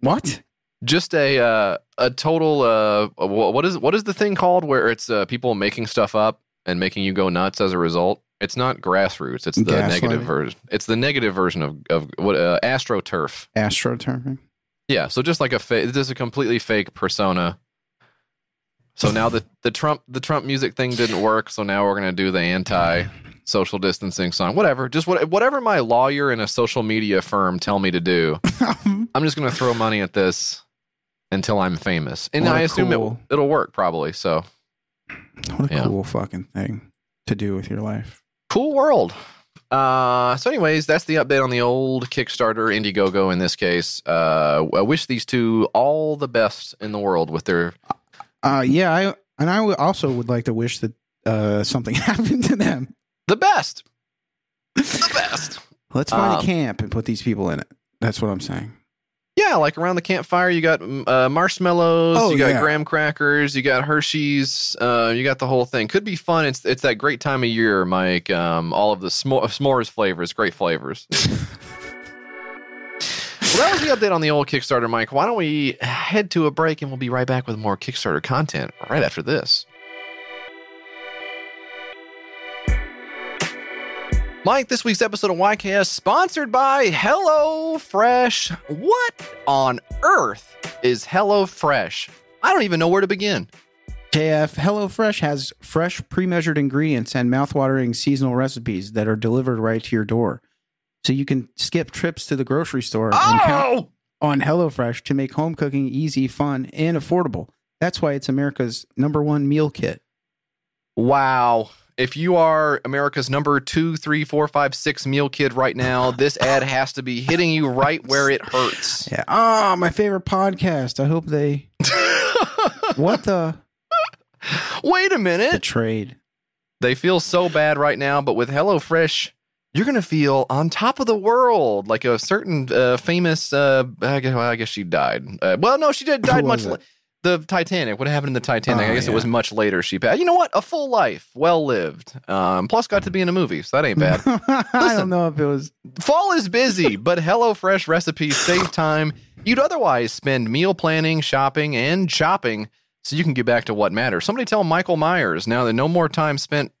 what? Just a uh, a total uh, what is what is the thing called where it's uh, people making stuff up and making you go nuts as a result? It's not grassroots. It's the Gaslighting. negative version. It's the negative version of of what uh, astroturf. Astroturfing. Yeah, so just like a this is a completely fake persona. So now the the Trump the Trump music thing didn't work. So now we're gonna do the anti social distancing song. Whatever, just what, whatever my lawyer and a social media firm tell me to do. [LAUGHS] I'm just gonna throw money at this until I'm famous, and What I assume cool- it it'll work probably. So What a Yeah. cool fucking thing to do with your life. cool world. Uh, so, anyways, that's the update on the old Kickstarter, Indiegogo in this case. Uh, I wish these two all the best in the world with their Uh, yeah, I and I also would like to wish that uh, something [LAUGHS] happened to them. The best. [LAUGHS] The best. Let's find Um, a camp and put these people in it. That's what I'm saying. Yeah, like around the campfire, you got mm, uh, marshmallows, Oh, you got yeah. graham crackers, you got Hershey's, uh, you got the whole thing. Could be fun. It's it's that great time of year, Mike. Um, all of the smo- s'mores flavors, great flavors. [LAUGHS] well, that was the update on the old Kickstarter, Mike. Why don't we head to a break and we'll be right back with more Kickstarter content right after this. Mike, this week's episode of YKS sponsored by HelloFresh. What on earth is HelloFresh? I don't even know where to begin. JF HelloFresh has fresh, pre-measured ingredients and mouthwatering seasonal recipes that are delivered right to your door. So you can skip trips to the grocery store and count Oh! on HelloFresh to make home cooking easy, fun, and affordable. That's why it's America's number one meal kit. Wow. If you are America's number two, three, four, five, six meal kid right now, this [LAUGHS] ad has to be hitting you right where it hurts. Yeah. Ah, my favorite podcast. I hope they. [LAUGHS] what the Wait a the minute. trade? They feel so bad right now, but with HelloFresh, you're going to feel on top of the world, like a certain uh, famous. Uh, I, guess, well, I guess she died. Uh, well, no, she did [LAUGHS] died much. The Titanic. What happened in the Titanic? Oh, I guess it was much later. She passed. You know what? A full life, well lived. Um, plus, got to be in a movie, so that ain't bad. [LAUGHS] I don't know if it was. Fall is busy, but HelloFresh recipes save time you'd otherwise spend meal planning, shopping, and chopping so you can get back to what matters. Somebody tell Michael Myers now that no more time spent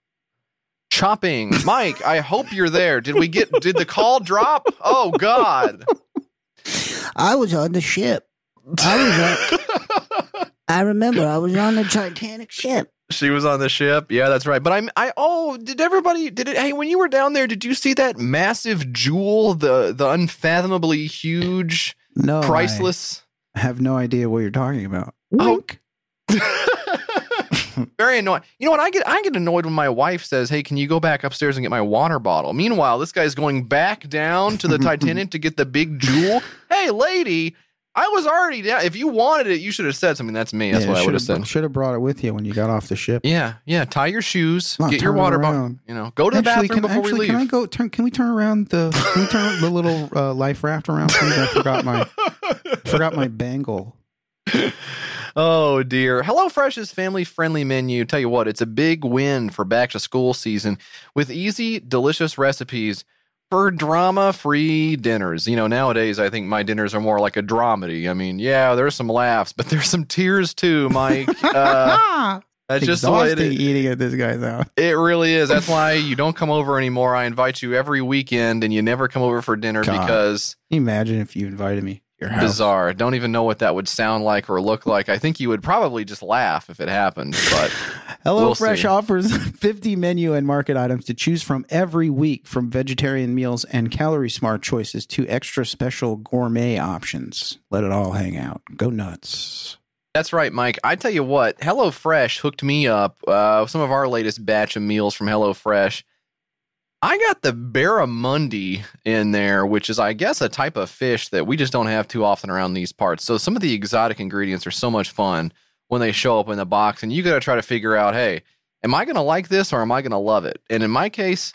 chopping. [LAUGHS] Mike, I hope you're there. Did we get did the call drop? Oh god. I was on the ship. I was on, I remember I was on the Titanic ship. She was on the ship. Yeah, that's right. But I'm I oh, did everybody did it hey, when you were down there, did you see that massive jewel, the the unfathomably huge, No, I priceless have no idea what you're talking about. Oh. [LAUGHS] Very annoying. You know what? I get I get annoyed when my wife says, "Hey, can you go back upstairs and get my water bottle?" Meanwhile, this guy's going back down to the [LAUGHS] Titanic to get the big jewel. Hey, lady, I was already down. If you wanted it, you should have said something. That's me. That's what I would have said. Should have brought it with you when you got off the ship. Yeah, yeah. Tie your shoes. Get your water bottle. You know, go to the Actually, bathroom can, before actually, we can I go turn? Can we turn around the? Can we turn the little [LAUGHS] uh, life raft around, please? I forgot my forgot my bangle. Oh dear. HelloFresh's family friendly menu. Tell you what, it's a big win for back to school season with easy, delicious recipes for drama free dinners. You know, nowadays I think my dinners are more like a dramedy. I mean, yeah, there's some laughs, but [LAUGHS] there's some tears too, Mike. [LAUGHS] Uh, that's just the way it is. eating at this guy's house. It really is. That's why [LAUGHS] you don't come over anymore. I invite you every weekend and you never come over for dinner God. because imagine if you invited me to your house? Bizarre. Don't even know what that would sound like or look like. I think you would probably just laugh if it happened, but [LAUGHS] We'll offers [LAUGHS] 50 menu and market items to choose from every week, from vegetarian meals and calorie smart choices to extra special gourmet options. Let it all hang out. Go nuts. that's right, Mike. I tell you what, HelloFresh hooked me up. Uh, some of our latest batch of meals from HelloFresh. I got the barramundi in there, which is, I guess, a type of fish that we just don't have too often around these parts. So some of the exotic ingredients are so much fun when they show up in the box, and you got to try to figure out, hey, am I going to like this or am I going to love it? And in my case,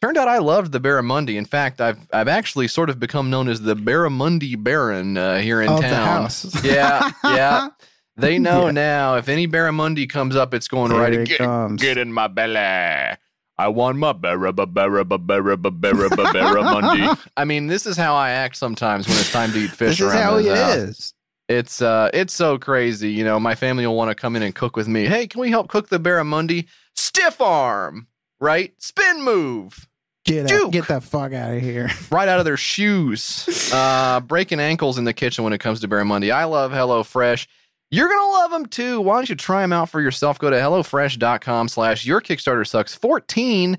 turned out I loved the barramundi. In fact, I've I've actually sort of become known as the barramundi baron uh, here in Of the town. house. [LAUGHS] Yeah, yeah. [LAUGHS] They know Yeah. now. If any barramundi comes up, it's going Here right. it Get, comes. get in my belly. I want my barra ba barra ba barra ba barra ba barramundi. [LAUGHS] I mean, this is how I act sometimes when it's time to eat fish This is around how this it house. is. It's uh, it's so crazy. You know, my family will want to come in and cook with me. Hey, can we help cook the barramundi? Stiff arm, right? Spin move Get, out, get the fuck out of here. [LAUGHS] right out of their shoes. Uh, breaking ankles in the kitchen when it comes to barramundi. I love HelloFresh. You're gonna love them too. Why don't you try them out for yourself? Go to hellofresh.com slash your Kickstarter sucks 14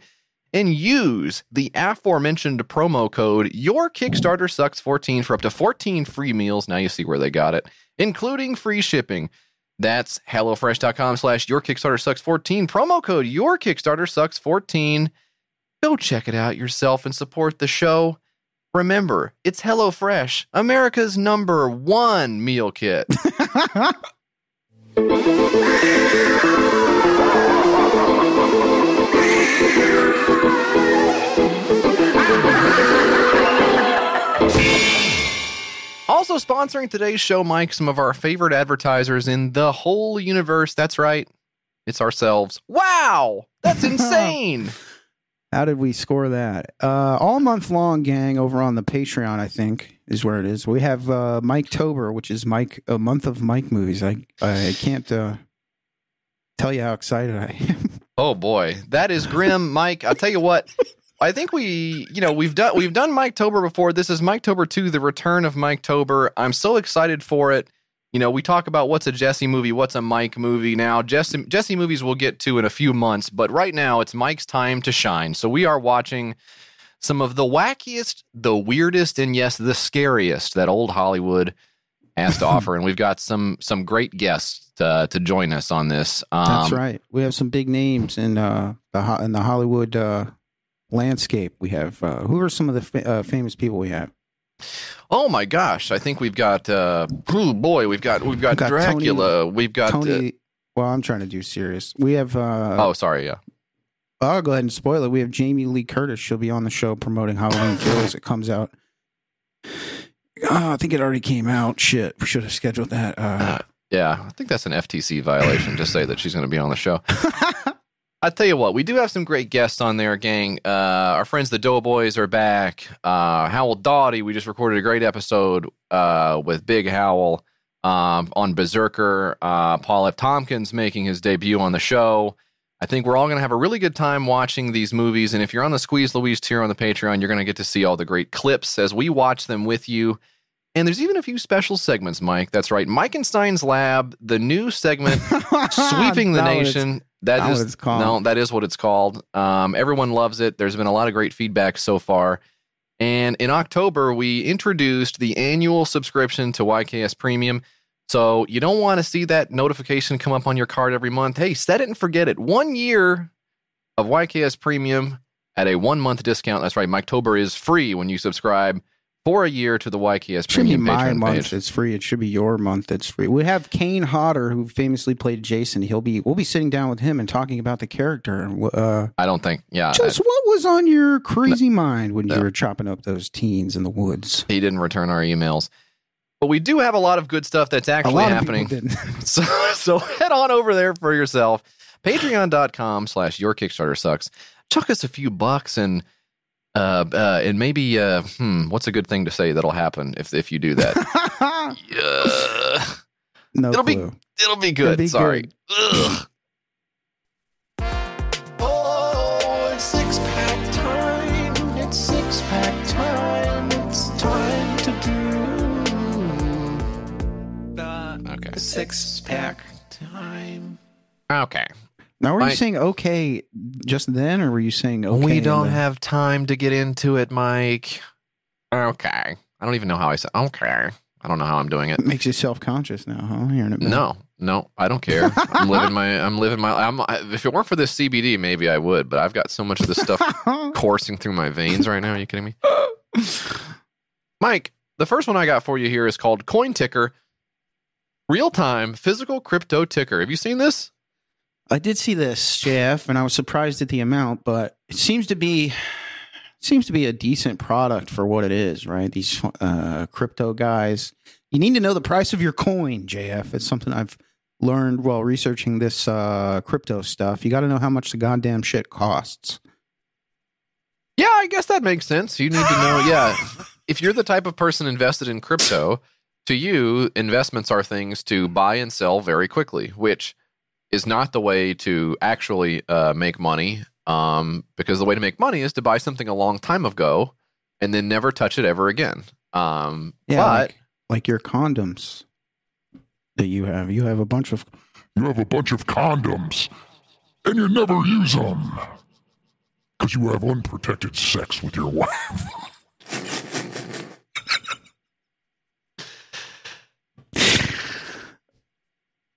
and use the aforementioned promo code your Kickstarter sucks 14 for up to 14 free meals. Now you see where they got it, including free shipping. That's hellofresh.com slash your Kickstarter sucks 14. Promo code your Kickstarter sucks 14. Go check it out yourself and support the show. Remember, it's HelloFresh, America's number one meal kit. [LAUGHS] also sponsoring today's show, Mike, some of our favorite advertisers in the whole universe. That's right, it's ourselves. Wow, that's [LAUGHS] insane. How did we score that? Uh, all month long, gang, over on the Patreon, I think is where it is. We have uh, Miketober, which is Mike a month of Mike movies. I I can't uh, tell you how excited I am. [LAUGHS] Oh boy, that is grim, Mike. I'll tell you what. I think we, you know, we've done we've done Miketober before. This is Miketober 2, the return of Miketober. I'm so excited for it. You know, we talk about what's a Jesse movie, what's a Mike movie. Now, Jesse Jesse movies we'll get to in a few months, but right now it's Mike's time to shine. So we are watching some of the wackiest, the weirdest, and yes, the scariest that old Hollywood has to [LAUGHS] offer, and we've got some some great guests to, to join us on this. Um, That's right. We have some big names in uh, the in the Hollywood uh, landscape. We have uh, who are some of the fa- uh, famous people we have? Oh my gosh! I think we've got. Uh, oh boy, we've got we've got, We've got Dracula. Tony- we've got. Tony. uh, well, I'm trying to do serious. We have. Uh, oh, sorry. Yeah. I'll go ahead and spoil it. We have Jamie Lee Curtis. She'll be on the show promoting Halloween [GASPS] Kills. It comes out. Oh, I think it already came out. Shit, we should have scheduled that. Uh, Yeah, I think that's an FTC violation to say that she's going to be on the show. [LAUGHS] I tell you what, we do have some great guests on there, gang. Uh, our friends the Doughboys are back. Uh, Howell Dawdy, we just recorded a great episode uh, with Big Howell um, on Berserker. Uh, Paul F. Tompkins making his debut on the show. I think we're all going to have a really good time watching these movies. And if you're on the Squeeze Louise tier on the Patreon, you're going to get to see all the great clips as we watch them with you. And there's even a few special segments, Mike. That's right. Mike and Stein's Lab, the new segment [LAUGHS] sweeping the nation. That not is what it's called. no, that is what it's called. Um, everyone loves it. There's been a lot of great feedback so far. And in October, we introduced the annual subscription to YKS Premium. So you don't want to see that notification come up on your card every month. Hey, set it and forget it. One year of YKS Premium at a one month discount. That's right. Miketober is free when you subscribe for a year to the YKS It should be my Patreon month page. that's free. It should be your month It's free. We have Kane Hodder, who famously played Jason. He'll be. We'll be sitting down with him and talking about the character. and Uh, I don't think. Yeah, just what was on your crazy mind when no. you were chopping up those teens in the woods? he didn't return our emails. But we do have a lot of good stuff that's actually happening. [LAUGHS] so so head on over there for yourself. Patreon.com slash your Kickstarter sucks. Chuck us a few bucks and uh, uh and maybe uh hmm, what's a good thing to say that'll happen if if you do that? [LAUGHS] yeah. no It'll be- clue. It'll be It'll good. be Sorry. good. Ugh. Oh, it's six pack time. It's six pack time. It's time to do. Okay. Six pack time. Okay. Now, were Mike- you saying okay just then, or were you saying okay? we don't the- have time to get into it, Mike. Okay. I don't even know how I said okay. I don't know how I'm doing it. It makes you self conscious now, huh? Hearing it. No, no, I don't care. I'm living my. [LAUGHS] I'm living my. I'm, I, if it weren't for this CBD, maybe I would. But I've got so much of this stuff [LAUGHS] coursing through my veins right now. Are you kidding me, [LAUGHS] Mike? The first one I got for you here is called Coin Ticker, real time physical crypto ticker. Have you seen this? I did see this, Jeff, and I was surprised at the amount, but it seems to be seems to be a decent product for what it is, right? These uh, crypto guys. You need to know the price of your coin, JF. It's something I've learned while researching this uh, crypto stuff. You got to know how much the goddamn shit costs. Yeah, I guess that makes sense. You need to know. [LAUGHS] Yeah, if you're the type of person invested in crypto, to you, investments are things to buy and sell very quickly, which is not the way to actually uh, make money. Um, because the way to make money is to buy something a long time ago and then never touch it ever again. Um, Yeah, but like, like your condoms that you have. You have a bunch of. You have a bunch of condoms, and you never use them because you have unprotected sex with your wife. [LAUGHS]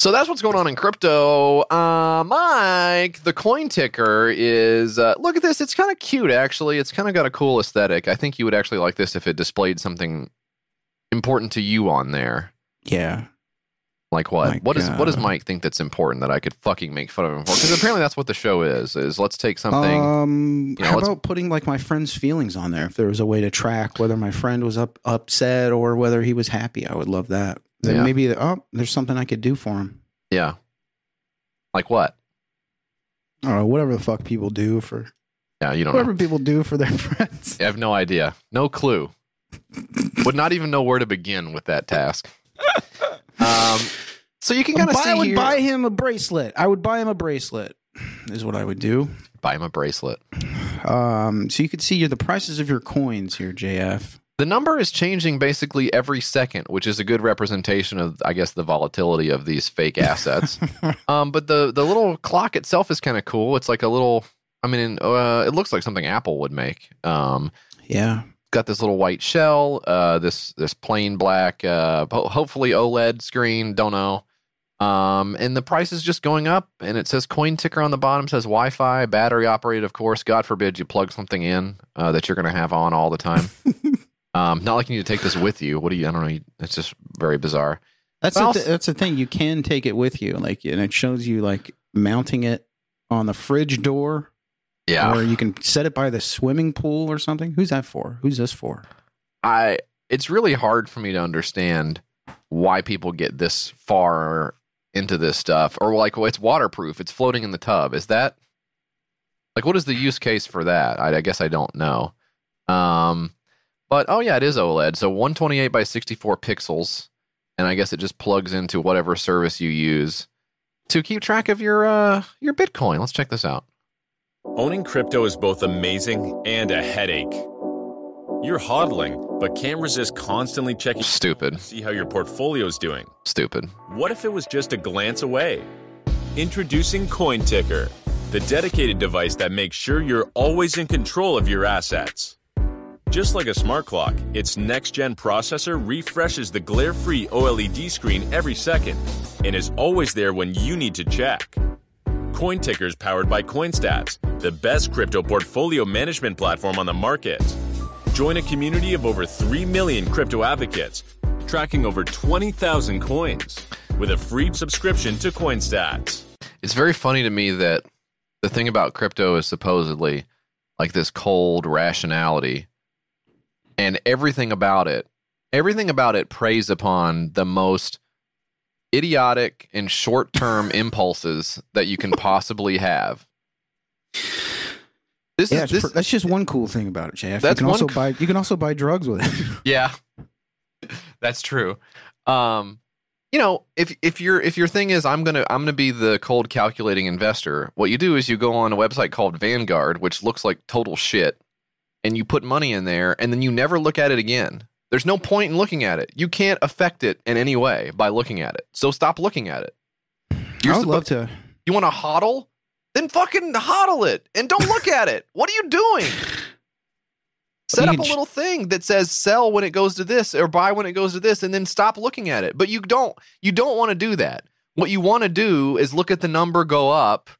So that's what's going on in crypto. Uh, Mike, the coin ticker is uh, look at this. It's kind of cute, actually. It's kind of got a cool aesthetic. I think you would actually like this if it displayed something important to you on there. Yeah. Like what? My What is what does Mike think that's important that I could fucking make fun of him for? Because apparently that's what the show is. Is let's take something. Um, you know, how about putting like my friend's feelings on there? If there was a way to track whether my friend was up upset or whether he was happy, I would love that. Then Yeah. maybe oh, there's something I could do for him. yeah. Like what? I don't know, whatever the fuck people do for Yeah, you don't know. whatever people do for their [LAUGHS] friends. I have no idea. No clue. Would not even know where to begin with that task. Um, so you can kind of Buy- see I would here. buy him a bracelet. I would buy him a bracelet. Is what I would do. buy him a bracelet. Um, so you could see the prices of your coins here, JF. The number is changing basically every second, which is a good representation of, I guess, the volatility of these fake [LAUGHS] assets. um, but the the little clock itself is kind of cool. It's like a little. I mean, uh, it looks like something Apple would make. Um, Yeah. got this little white shell, uh, this this plain black, uh, ho- hopefully OLED screen. Don't know. Um, and the price is just going up, and it says coin ticker on the bottom. Says Wi-Fi, battery operated, of course. God forbid you plug something in uh, that you're going to have on all the time. [LAUGHS] um, not like you need to take this with you. What do you? I don't know. You- It's just very bizarre. That's But the, also- th- that's the thing. You can take it with you, like, and it shows you like mounting it on the fridge door, Yeah, or you can set it by the swimming pool or something. Who's that for? Who's this for? I. It's really hard for me to understand why people get this far into this stuff, or like, well, it's waterproof. It's floating in the tub. Is that like what is the use case for that? I, I guess I don't know. Um, but oh yeah, it is OLED. So 128 by 64 pixels, and I guess it just plugs into whatever service you use to keep track of your uh your Bitcoin. Let's check this out. Owning crypto is both amazing and a headache. You're hodling, but can't resist constantly checking Stupid. to see how your portfolio's doing. Stupid. What if it was just a glance away? Introducing CoinTicker, the dedicated device that makes sure you're always in control of your assets. Just like a smart clock, its next gen processor refreshes the glare free OLED screen every second and is always there when you need to check. CoinTicker is powered by CoinStats, the best crypto portfolio management platform on the market. Join a community of over 3 million crypto advocates, tracking over 20,000 coins with a free subscription to CoinStats. It's very funny to me that the thing about crypto is supposedly like this cold rationality, and everything about it, everything about it preys upon the most idiotic and short term [LAUGHS] impulses that you can possibly have. This yeah, is this. that's just one cool thing about it, JF. You can one also c- buy you can also buy drugs with it. [LAUGHS] Yeah, that's true. Um, you know, if if your if your thing is I'm gonna I'm gonna be the cold calculating investor, what you do is you go on a website called Vanguard, which looks like total shit, and you put money in there, and then you never look at it again. There's no point in looking at it. You can't affect it in any way by looking at it. So stop looking at it. You're I would suppo- love to. You want to hodl? Then fucking hodl it and don't look at it. What are you doing? [LAUGHS] Set up a little thing that says sell when it goes to this or buy when it goes to this and then stop looking at it. But you don't you don't want to do that. What you want to do is look at the number go up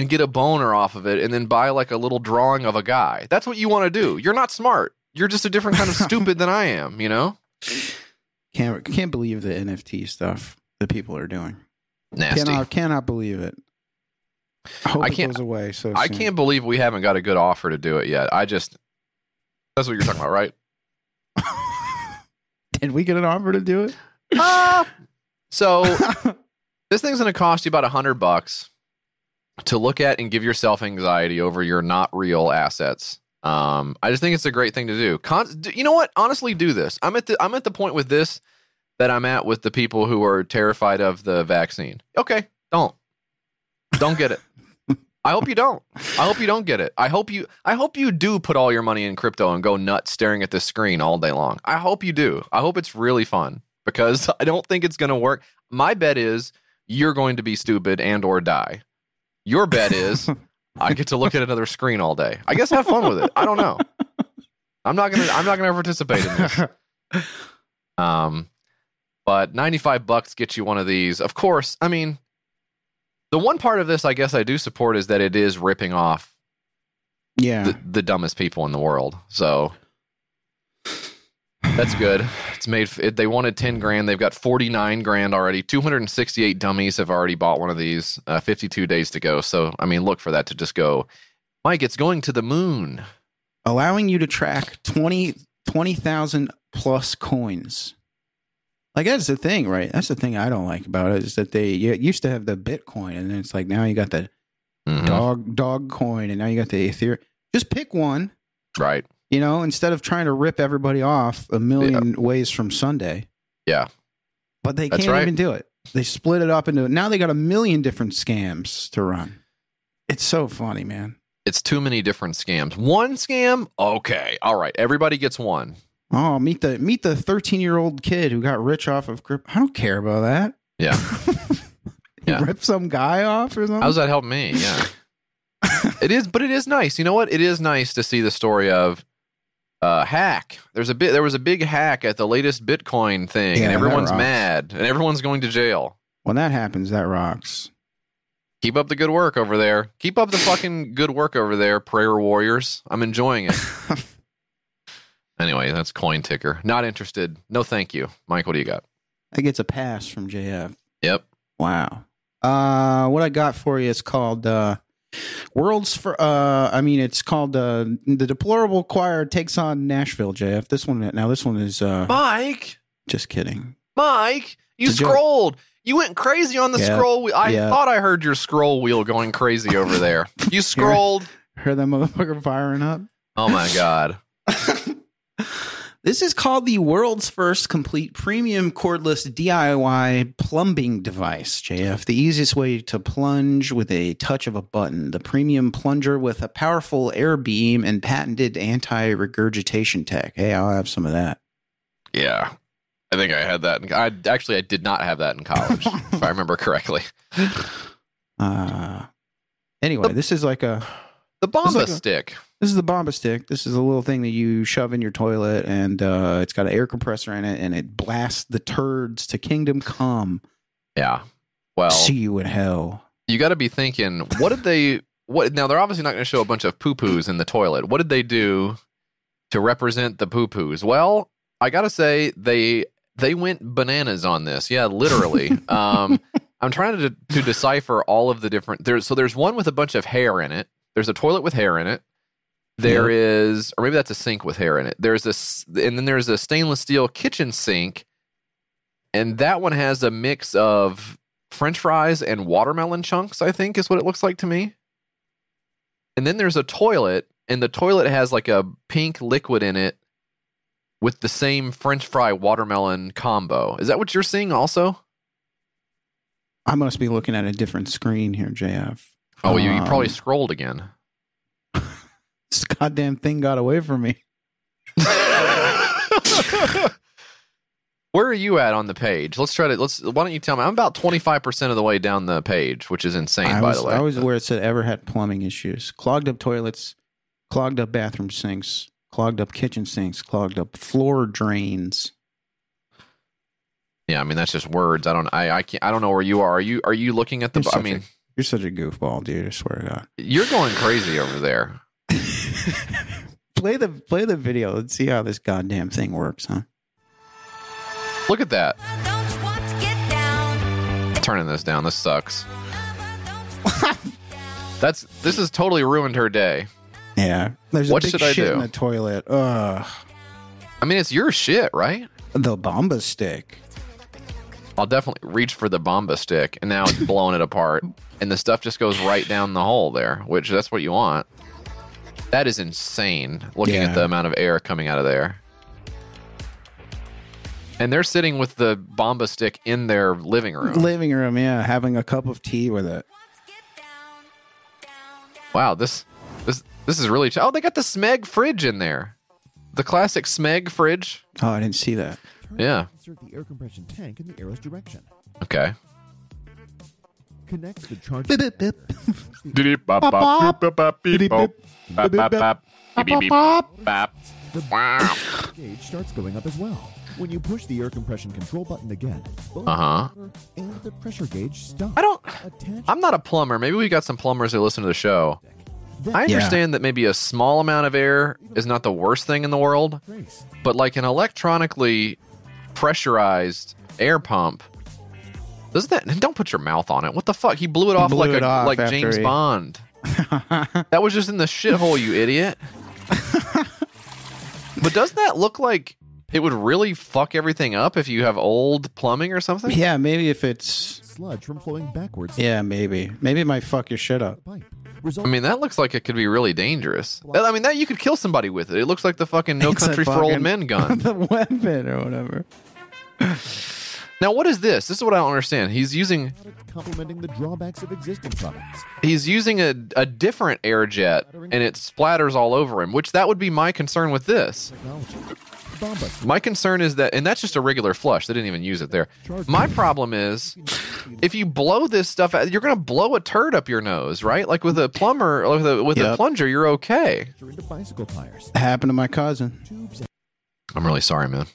and get a boner off of it and then buy like a little drawing of a guy. That's what you want to do. You're not smart. You're just a different kind of [LAUGHS] stupid than I am, you know? Can't can't believe the NFT stuff that people are doing. Nasty. Cannot cannot believe it. I hope I it can't- goes away. So I soon. can't believe we haven't got a good offer to do it yet. I just That's what you're talking about, right? [LAUGHS] Did we get an offer to do it? Uh, so [LAUGHS] this thing's going to cost you about a hundred bucks to look at and give yourself anxiety over your not real assets. Um, I just think it's a great thing to do. Con- you know what? Honestly, do this. I'm at the I'm at the point with this that I'm at with the people who are terrified of the vaccine. Okay, don't don't get it. [LAUGHS] I hope you don't. I hope you don't get it. I hope you I hope you do put all your money in crypto and go nuts staring at the screen all day long. I hope you do. I hope it's really fun because [LAUGHS] I don't think it's going to work. My bet is you're going to be stupid and or die. Your bet is [LAUGHS] I get to look at another screen all day. I guess have fun with it. I don't know. I'm not going to I'm not to participate in this. [LAUGHS] Um but 95 bucks gets you one of these. Of course, I mean the one part of this I guess I do support is that it is ripping off Yeah. the, the dumbest people in the world. So That's good. It's made. It, they wanted ten grand. They've got forty nine grand already. Two hundred and sixty eight dummies have already bought one of these. Uh, Fifty two days to go. So I mean, look for that to just go. Mike, it's going to the moon. allowing you to track 20 20,000 plus coins. Like that's the thing, right? That's the thing I don't like about it is that they you used to have the Bitcoin, and then it's like now you got the Mhm. dog dog coin, and now you got the Ethereum. Just pick one, Right. You know, instead of trying to rip everybody off a million ways from Sunday. Yeah. But they That's can't right. even do it. They split it up into now they got a million different scams to run. It's so funny, man. It's too many different scams. One scam, okay, all right. Everybody gets one. Oh, meet the meet the thirteen year old kid who got rich off of crypto. I don't care about that. Yeah. [LAUGHS] Yeah. Rip some guy off or something. How's that help me? Yeah. [LAUGHS] it is, but it is nice. You know what? It is nice to see the story of uh hack. There's a bit there was a big hack at the latest Bitcoin thing, Yeah, and everyone's mad and everyone's going to jail. When that happens, that rocks. Keep up the good work over there. Keep up the fucking good work over there, prayer warriors. I'm enjoying it. [LAUGHS] anyway, that's coin ticker. Not interested. No thank you. Mike, what do you got? That gets a pass from JF. Yep. Wow. Uh, what I got for you is called uh, World's for. Uh, I mean, it's called uh, the Deplorable Choir takes on Nashville. JF. This one now. This one is uh, Mike, just kidding. Mike, you joke. scrolled. You went crazy on the Yeah, scroll wheel. I yeah. thought I heard your scroll wheel going crazy over there. [LAUGHS] You scrolled. Heard that motherfucker firing up. Oh my god. [LAUGHS] This is called the world's first complete premium cordless DIY plumbing device, JF. The easiest way to plunge with a touch of a button. The premium plunger with a powerful air beam and patented anti regurgitation tech. Hey, I'll have some of that. Yeah. I think I had that. In, I actually I did not have that in college, [LAUGHS] if I remember correctly. Uh, anyway, this is like a The Bomba like a- stick. This is the Bomba stick. This is a little thing that you shove in your toilet, and uh, it's got an air compressor in it, and it blasts the turds to kingdom come. Yeah. Well, See you in hell. you got to be thinking, what did they? What now? They're obviously not going to show a bunch of poo poos in the toilet. What did they do to represent the poo poos? Well, I got to say they they went bananas on this. Yeah, literally. [LAUGHS] um, I'm trying to to decipher all of the different. There's so there's one with a bunch of hair in it. There's a toilet with hair in it. There is, or maybe that's a sink with hair in it. There's this, and then there's a stainless steel kitchen sink, and that one has a mix of French fries and watermelon chunks. I think is what it looks like to me. And then there's a toilet, and the toilet has like a pink liquid in it with the same French fry watermelon combo. Is that what you're seeing also? I must be looking at a different screen here, JF. Oh, you, you probably Um, scrolled again. Goddamn thing got away from me. [LAUGHS] Where are you at on the page? Let's try to let's. Why don't you tell me? I'm about 25 percent of the way down the page, which is insane, I by was, the way. I was where it said ever had plumbing issues, clogged up toilets, clogged up bathroom sinks, clogged up kitchen sinks, clogged up floor drains. yeah, I mean that's just words. I don't. I I can't. I don't know where you are. Are you Are you looking at the? You're I mean, a, you're such a goofball, dude. I swear to God. you're going crazy over there. Play the play the video and see how this goddamn thing works, huh? Look at that. Turning this down. This sucks. [LAUGHS] That's this has totally ruined her day. Yeah. There's What a big should I do? in the toilet. Ugh. I mean, it's your shit, right? The Bomba stick. I'll definitely reach for the Bomba stick, and now it's [LAUGHS] blowing it apart, and the stuff just goes right down the hole there, which that's what you want. That is insane. Looking Yeah. at the amount of air coming out of there, and they're sitting with the Bomba stick in their living room. Living room, yeah, having a cup of tea with it. Wow, this this this is really. Ch- oh, they got the Smeg fridge in there, the classic Smeg fridge. Oh, I didn't see that. Yeah. Insert the air compression tank in the arrow's direction. Okay. Connect the charge. The gauge starts going up as well. When you push the air compression control button again, Uh-huh. and the pressure gauge stop. I don't. Attach I'm not a plumber. Maybe we got some plumbers who listen to the show. I Yeah. understand that maybe a small amount of air is not the worst thing in the world, but like an electronically pressurized air pump, doesn't that? Don't put your mouth on it. What the fuck? He blew it off blew like it a off like James he- Bond. [LAUGHS] that was just in the shithole, you idiot. but doesn't that look like it would really fuck everything up if you have old plumbing or something? Yeah, maybe if it's sludge from flowing backwards. yeah, maybe maybe it might fuck your shit up. I mean, that looks like it could be really dangerous. I mean, that you could kill somebody with it. It looks like the fucking No It's a Country for Old Men [LAUGHS] gun. the weapon or whatever. Now, what is this? This is what I don't understand. He's using Complementing the drawbacks of existing products. he's using a, a different air jet, and it splatters all over him. Which that would be my concern with this. My concern is that, and that's just a regular flush. They didn't even use it there. My problem is, if you blow this stuff out, you're going to blow a turd up your nose, right? Like with a plumber, with a with a plunger, you're okay. Into bicycle tires. Happened to my cousin. I'm really sorry, man.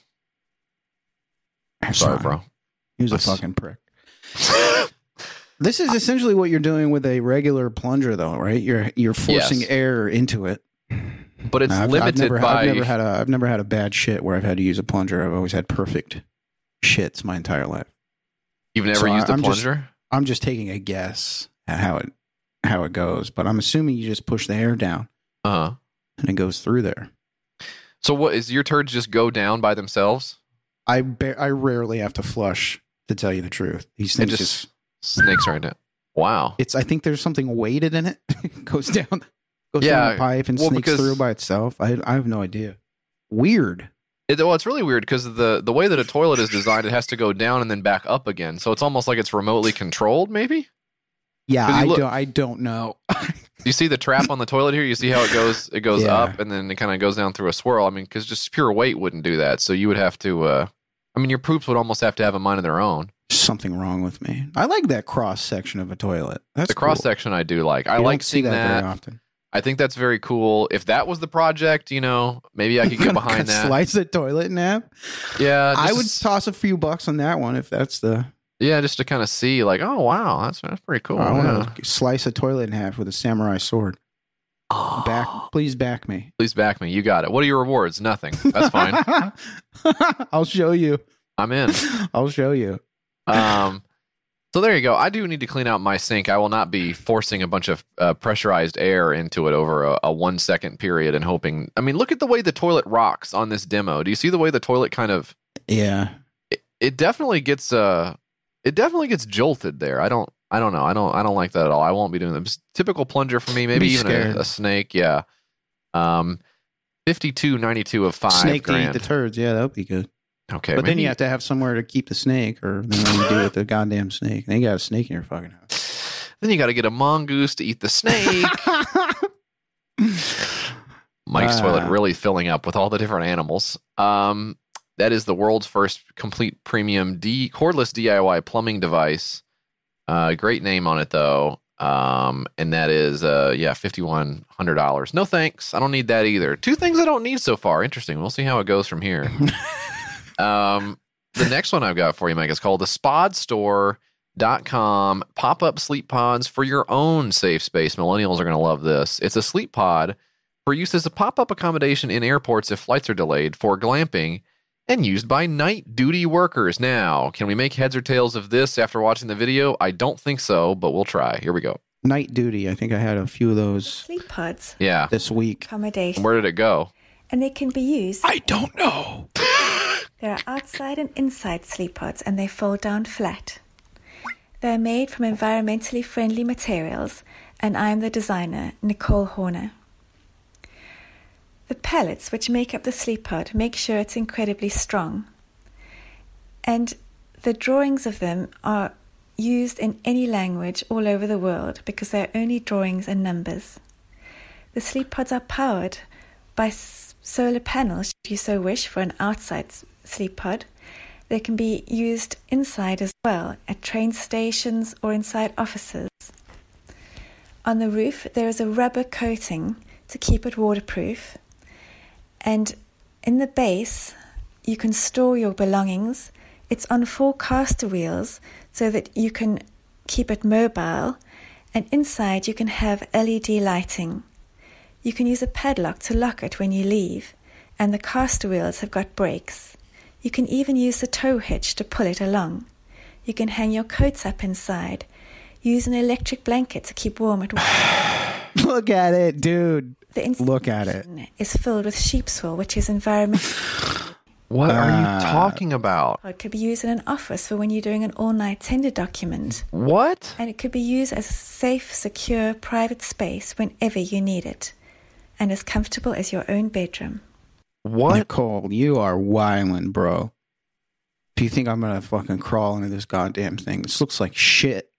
Sorry, bro. He was a fucking prick. This is essentially what you're doing with a regular plunger, though, right? You're you're forcing Yes. air into it. But it's I've, I've limited never, by. I've never had a I've never had a bad shit where I've had to use a plunger. I've always had perfect shits my entire life. You've never So I- used a I'm just- plunger. I'm just taking a guess at how it how it goes, but I'm assuming you just push the air down Uh huh. and it goes through there. So what is your turds just go down by themselves? I ba- I rarely have to flush to tell you the truth. It just snakes right now. Wow. it's I think there's something weighted in it. It [LAUGHS] goes down goes Yeah, down the pipe and well, sneaks because- through by itself. I I have no idea. Weird. It, well, it's really weird because the the way that a toilet is designed, it has to go down and then back up again. So it's almost like it's remotely controlled. Maybe. Yeah, I look- don't I don't know. [LAUGHS] You see the trap on the toilet here. You see how it goes. It goes Yeah. up and then it kind of goes down through a swirl. I mean, because just pure weight wouldn't do that. So you would have to. uh I mean, your poops would almost have to have a mind of their own. Something wrong with me. I like that cross section of a toilet. That's the cross cool. section I do like. I You don't like see seeing that very often. I think that's very cool. If that was the project, you know, maybe I [LAUGHS] could get behind that. Slice the toilet in half. Yeah, I just would to- toss a few bucks on that one if that's the. Yeah, just to kind of see, like, oh wow, that's that's pretty cool. I yeah. want to slice a toilet in half with a samurai sword. Back, please back me. Please back me. You got it. What are your rewards? Nothing. That's fine. [LAUGHS] I'll show you. I'm in. [LAUGHS] I'll show you. Um, so there you go. I do need to clean out my sink. I will not be forcing a bunch of uh, pressurized air into it over a, a one second period and hoping. I mean, look at the way the toilet rocks on this demo. Do you see the way the toilet kind of? Yeah. It, it definitely gets uh, it definitely gets jolted there. I don't. I don't know. I don't. I don't like that at all. I won't be doing that. Typical plunger for me. Maybe Be even scared. a, a snake. Yeah. Um, fifty two ninety two of five snake grand. to eat the turds. Yeah, that would be good. okay, but then maybe- you have to have somewhere to keep the snake, or then what do you do with the goddamn snake? Then you got a snake in your fucking house. [SIGHS] Then you got to get a mongoose to eat the snake. [LAUGHS] Mike's Ah. toilet really filling up with all the different animals. Um, that is the world's first complete premium D cordless DIY plumbing device. Uh, great name on it though. Um, and that is uh, yeah, fifty one hundred dollars. No thanks. I don't need that either. Two things I don't need so far. Interesting. We'll see how it goes from here. [LAUGHS] um, the next one I've got for you, Mike, is called the Spod Store dot com pop-up sleep pods for your own safe space millennials are going to love this it's a sleep pod for use as a pop-up accommodation in airports if flights are delayed for glamping and used by night duty workers now can we make heads or tails of this after watching the video i don't think so but we'll try here we go Night duty. I think I had a few of those Sleep pods, yeah this week. accommodation, where did it go and they can be used. I don't know. [LAUGHS] There are outside and inside sleep pods, and they fold down flat. They are made from environmentally friendly materials, and I am the designer, Nicole Horner. The pellets which make up the sleep pod make sure it's incredibly strong. And the drawings of them are used in any language all over the world because they're only drawings and numbers. The sleep pods are powered by solar panels, should you so wish, for an outside sleep pod. They can be used inside as well, at train stations or inside offices. On the roof, there is a rubber coating to keep it waterproof. And in the base, you can store your belongings. It's on four caster wheels so that you can keep it mobile. And inside, you can have LED lighting You can use a padlock to lock it when you leave, and the caster wheels have got brakes. You can even use the tow hitch to pull it along. You can hang your coats up inside. Use an electric blanket to keep warm at [SIGHS] work. Look at it, dude. The Look at it. is filled with sheep's wool, which is environmental. [SIGHS] What are Ah. you talking about? It could be used in an office for when you're doing an all-night tender document. What? And it could be used as a safe, secure, private space whenever you need it, and as comfortable as your own bedroom. What? Nicole, you are wildin', bro. Do you think I'm gonna fucking crawl into this goddamn thing, this looks like shit.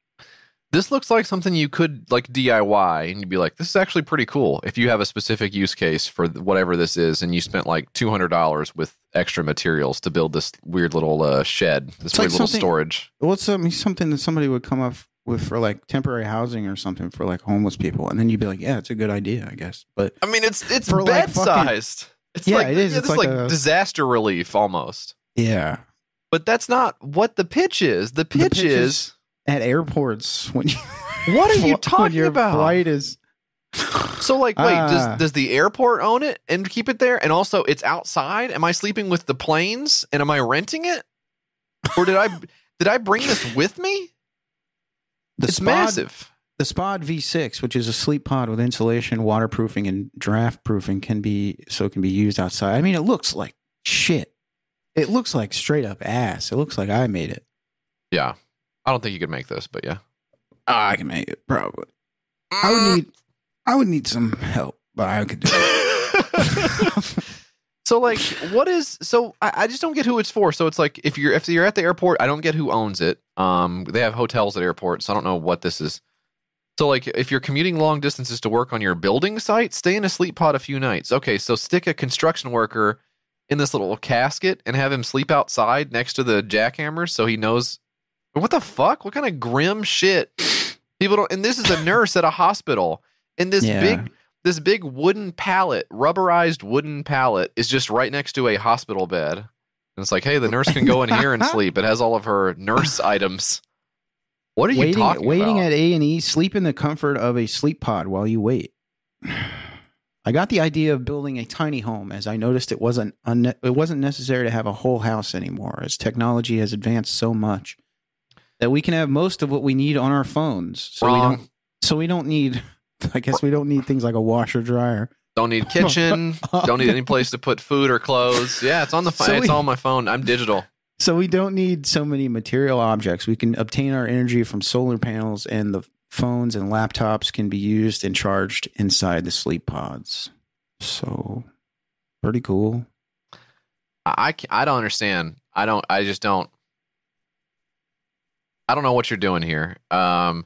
This looks like something you could like DIY and you'd be like, this is actually pretty cool. If you have a specific use case for whatever this is and you spent like $200 with extra materials to build this weird little uh, shed, this It's weird like little storage. What's something something that somebody would come up with for like temporary housing or something for like homeless people, and then you'd be like, yeah, it's a good idea, I guess. But I mean, it's it's like, bed fucking- sized. It's Yeah, like, it is. Yeah, It's this is like like a- disaster relief almost. yeah, But that's not what the pitch is. The pitch, pitch is, is- at airports when you [LAUGHS] what are you [LAUGHS] when talking your about? Flight is So like, wait, Ah. does does the airport own it and keep it there? And also, it's outside. Am I sleeping with the planes? And am I renting it? Or did I [LAUGHS] did I bring this with me? the it's Spod- massive. The Spod V6, which is a sleep pod with insulation, waterproofing, and draft proofing, can be so it can be used outside. I mean, it looks like shit. It looks like straight up ass. It looks like I made it. Yeah, I don't think you could make this, but yeah. Ah, I can make it probably. I would need, I would need some help, but I could do it. [LAUGHS] So like, what is so? I, I just don't get who it's for. So it's like if you're if you're at the airport, I don't get who owns it. Um, they have hotels at airports, so I don't know what this is. So like, if you're commuting long distances to work on your building site, stay in a sleep pod a few nights. Okay, so stick a construction worker in this little casket and have him sleep outside next to the jackhammers, so he knows. What the fuck? What kind of grim shit? People don't. And this is a nurse at a hospital, and this Yeah. big this big wooden pallet, rubberized wooden pallet, is just right next to a hospital bed. And it's like, hey, the nurse can go in here and [LAUGHS] sleep. It has all of her nurse items. What are you waiting, talking waiting about? at A and E, sleep in the comfort of a sleep pod while you wait. I got the idea of building a tiny home as I noticed it wasn't unne- it wasn't necessary to have a whole house anymore as technology has advanced so much that we can have most of what we need on our phones. So we don't so we don't need [LAUGHS] I guess we don't need things like a washer dryer. Don't need kitchen. [LAUGHS] don't need any place to put food or clothes. Yeah, it's on the phone. So it's we- on my phone. I'm digital. So we don't need so many material objects. We can obtain our energy from solar panels, and the phones and laptops can be used and charged inside the sleep pods. So pretty cool. I I, I don't understand. I don't. I just don't. I don't know what you're doing here. Um,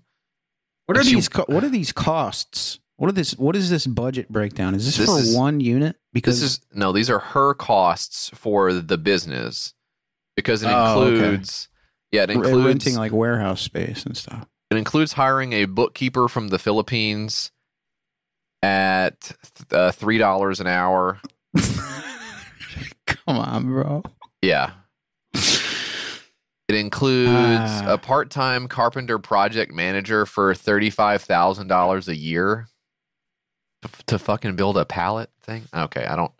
What are If you- these? Co- what are these costs? What are this? What is this budget breakdown? Is this, This for is- one unit? Because this is no. These are her costs for the business because it Oh, okay. includes. Yeah, it includes renting like warehouse space and stuff. It includes hiring a bookkeeper from the Philippines at uh, three dollars an hour. [LAUGHS] Come on, bro. Yeah. It includes Ah. a part-time carpenter project manager for thirty-five thousand dollars a year to, to fucking build a pallet thing. Okay, I don't.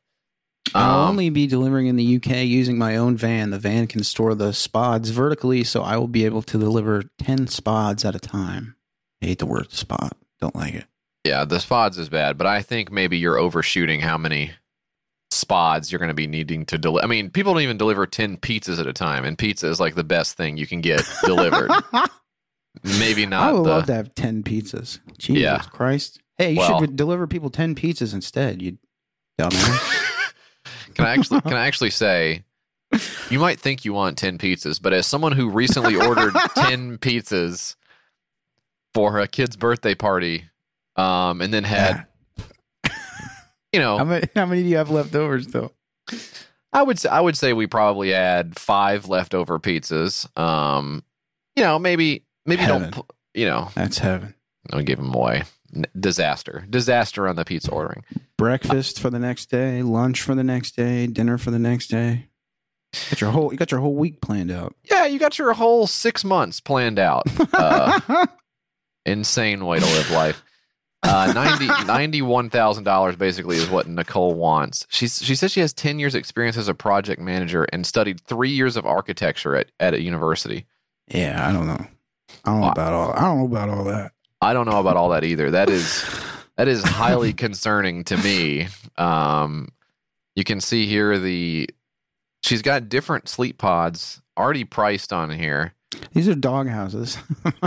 I'll Um, only be delivering in the UK using my own van. The van can store the spods vertically, so I will be able to deliver 10 spods at a time. I hate the word spot. Don't like it. Yeah, the spods is bad, but I think maybe you're overshooting how many spods you're going to be needing to deliver. I mean, people don't even deliver 10 pizzas at a time, and pizza is like the best thing you can get [LAUGHS] delivered. maybe not I would the. love to have 10 pizzas. Jesus Yeah. Christ. Hey, you Well- should deliver people 10 pizzas instead, you dumbass. [LAUGHS] Can I actually can I actually say you might think you want 10 pizzas, but as someone who recently ordered [LAUGHS] 10 pizzas for a kid's birthday party um and then had you know how, many, how many do you have left over still? I would say, I would say we probably had five leftover pizzas. Um, you know, maybe maybe Heaven. don't you know That's heaven. don't give them away. Disaster, disaster on the pizza ordering. Breakfast for the next day, lunch for the next day, dinner for the next day. Got your whole you got your whole week planned out. Yeah, you got your whole six months planned out. [LAUGHS] Uh, insane way to live life. Uh, 90 [LAUGHS] $91,000 basically is what Nicole wants. She's, she says she has 10 years experience as a project manager and studied three years of architecture at, at a university. Yeah, I don't know. I don't know about all. I don't know about all that. I don't know about all that either. That is [SIGHS] that is highly concerning to me. Um, you can see here the she's got different sleep pods already priced on here. These are dog houses. [LAUGHS]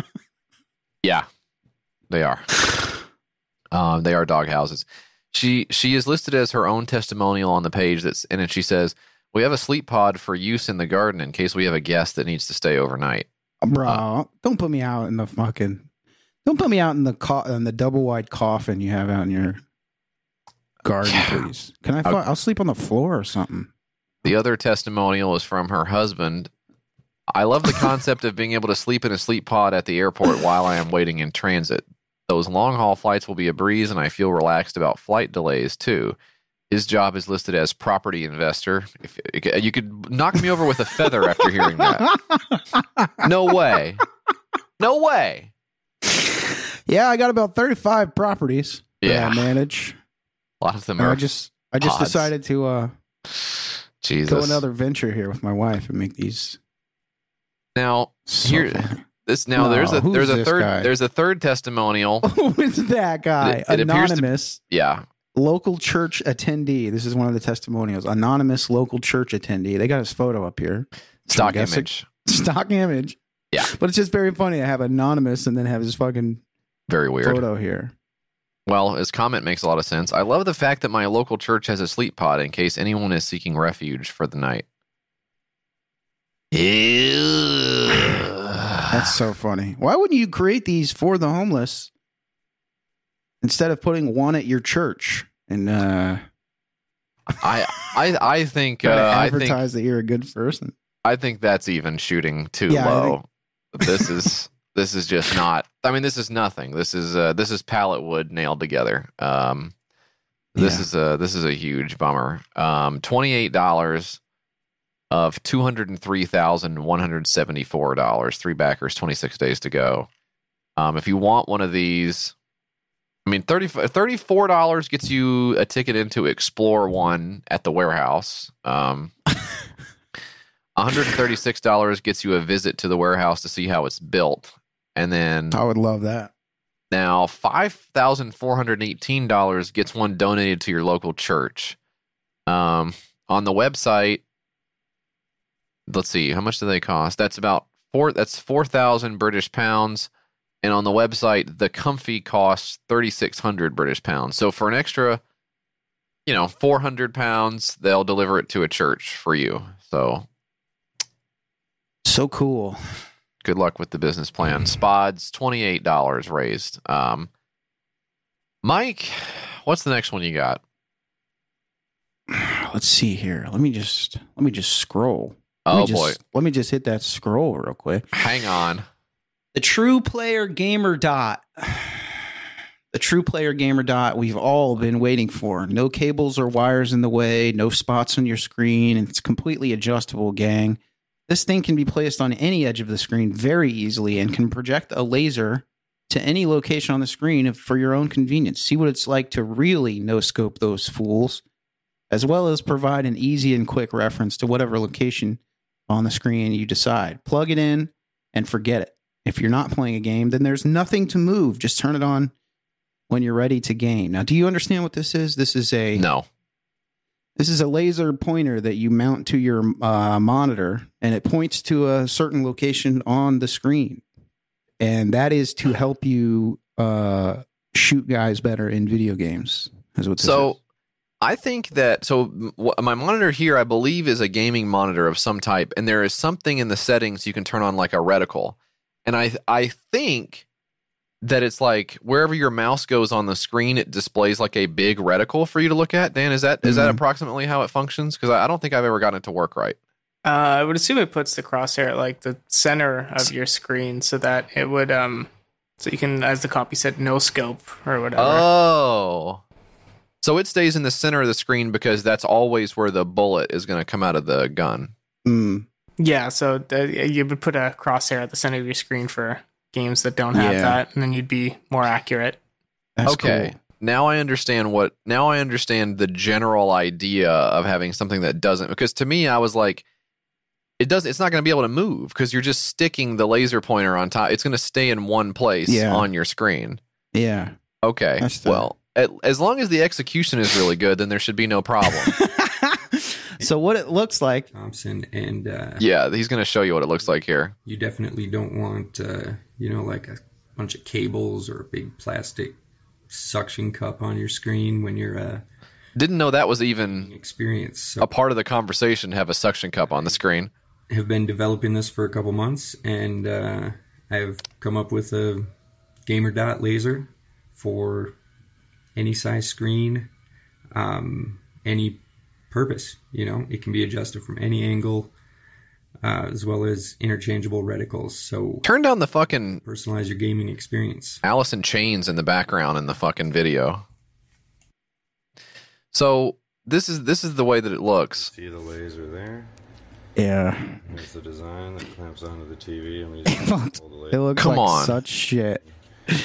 Yeah, they are. [LAUGHS] Um, they are dog houses. She she is listed as her own testimonial on the page. That's and then she says we have a sleep pod for use in the garden in case we have a guest that needs to stay overnight. Bro, don't put me out in the fucking. Don't put me out in the co- in the double wide coffin you have out in your garden, please. Can I? Fu- I'll sleep on the floor or something. The other testimonial is from her husband. I love the concept of being able to sleep in a sleep pod at the airport while I am waiting in transit. Those long haul flights will be a breeze, and I feel relaxed about flight delays too. His job is listed as property investor. If, you could knock me over with a feather after hearing that. [LAUGHS] No way. No way. Yeah, I got about thirty five properties. that Yeah. I manage. A lot of them And are. I just I just decided to uh Jesus. go another venture here with my wife and make these. Now So here, funny. This now No, there's a there's a third guy? there's a third testimonial. [LAUGHS] Who is that guy? It- it appears to- Anonymous. Yeah, local church attendee. This is one of the testimonials. Anonymous local church attendee. They got his photo up here. stock image. [LAUGHS] Stock image. Yeah, But it's just very funny to have anonymous and then have his fucking very weird. photo here. Well, his comment makes a lot of sense. I love the fact that my local church has a sleep pod in case anyone is seeking refuge for the night. That's so funny. Why wouldn't you create these for the homeless instead of putting one at your church and uh, I I I think [LAUGHS] uh, I advertise think that you're a good person? I think that's even shooting too Yeah, I low. this [LAUGHS] is this is just not. I mean, this is nothing. This is uh, this is pallet wood nailed together. Um, this Yeah. is a this is a huge bummer. Um, twenty eight dollars of two hundred and three thousand one hundred seventy four dollars. Three backers, twenty six days to go. Um, if you want one of these, I mean, 30 $34 gets you a ticket into Explore One at the warehouse. Um, [LAUGHS] $136 gets you a visit to the warehouse to see how it's built. And then I would love that. now $5,418 gets one donated to your local church. Um, on the website, let's see, how much do they cost? That's about four, that's 4,000 British pounds. And on the website, the comfy costs 3,600 British pounds. So for an extra, you know, 400 pounds, they'll deliver it to a church for you. So So cool. good luck with the business plan. Spods, $28 raised. Um, Mike, what's the next one you got? [SIGHS] Let's see here. Let me just let me just scroll. Let Oh, just- boy. Let me just hit that scroll real quick. Hang on. The True Player Gamer Dot. The True Player Gamer Dot we've all been waiting for. No cables or wires in the way, no spots on your screen, and it's completely adjustable, gang. This thing can be placed on any edge of the screen very easily and can project a laser to any location on the screen for your own convenience. See what it's like to really no scope those fools, as well as provide an easy and quick reference to whatever location on the screen you decide. Plug it in and forget it. If you're not playing a game, then there's nothing to move. Just turn it on when you're ready to game. Now, do you understand what this is? This is a No. this is a laser pointer that you mount to your uh, monitor, and it points to a certain location on the screen, and that is to help you uh, shoot guys better in video games. Is what So is. I think that so my monitor here, I believe, is a gaming monitor of some type, and there is something in the settings you can turn on like a reticle, and I I think that it's like wherever your mouse goes on the screen, it displays like a big reticle for you to look at. Dan, is that is that Mhm. approximately how it functions? Because I I don't think I've ever gotten it to work right. Uh, I would assume it puts the crosshair at like the center of your screen so that it would um so you can as the copy said no scope or whatever. Oh. So it stays in the center of the screen because that's always where the bullet is going to come out of the gun. Mm. yeah, so the, you would put a crosshair at the center of your screen for games that don't have Yeah. that, and then you'd be more accurate. That's okay. cool. Now I understand what now I understand the general idea of having something that doesn't because to me I was like it doesn't. it's not going to be able to move because you're just sticking the laser pointer on top. It's going to stay in one place Yeah. on your screen. Yeah. Okay. That's the- well, at, as long as the execution is really good, then there should be no problem. [LAUGHS] So what it looks like, Thompson, and uh, yeah, he's going to show you what it looks like here. you definitely don't want, uh, you know, like a bunch of cables or a big plastic suction cup on your screen when you're uh, Didn't know that was even experience. So a part of the conversation to have a suction cup on the screen. have been developing this for a couple months, and uh, I've come up with a gamer dot laser for any size screen, um, any purpose. You know, it can be adjusted from any angle, uh, as well as interchangeable reticles. So Turn down the fucking personalize your gaming experience. Alice in Chains in the background in the fucking video. So this is this is the way that it looks. See the laser there? yeah, Here's the design that clamps onto the TV. I'm it looks, pull the it laser. looks Come like on. such shit.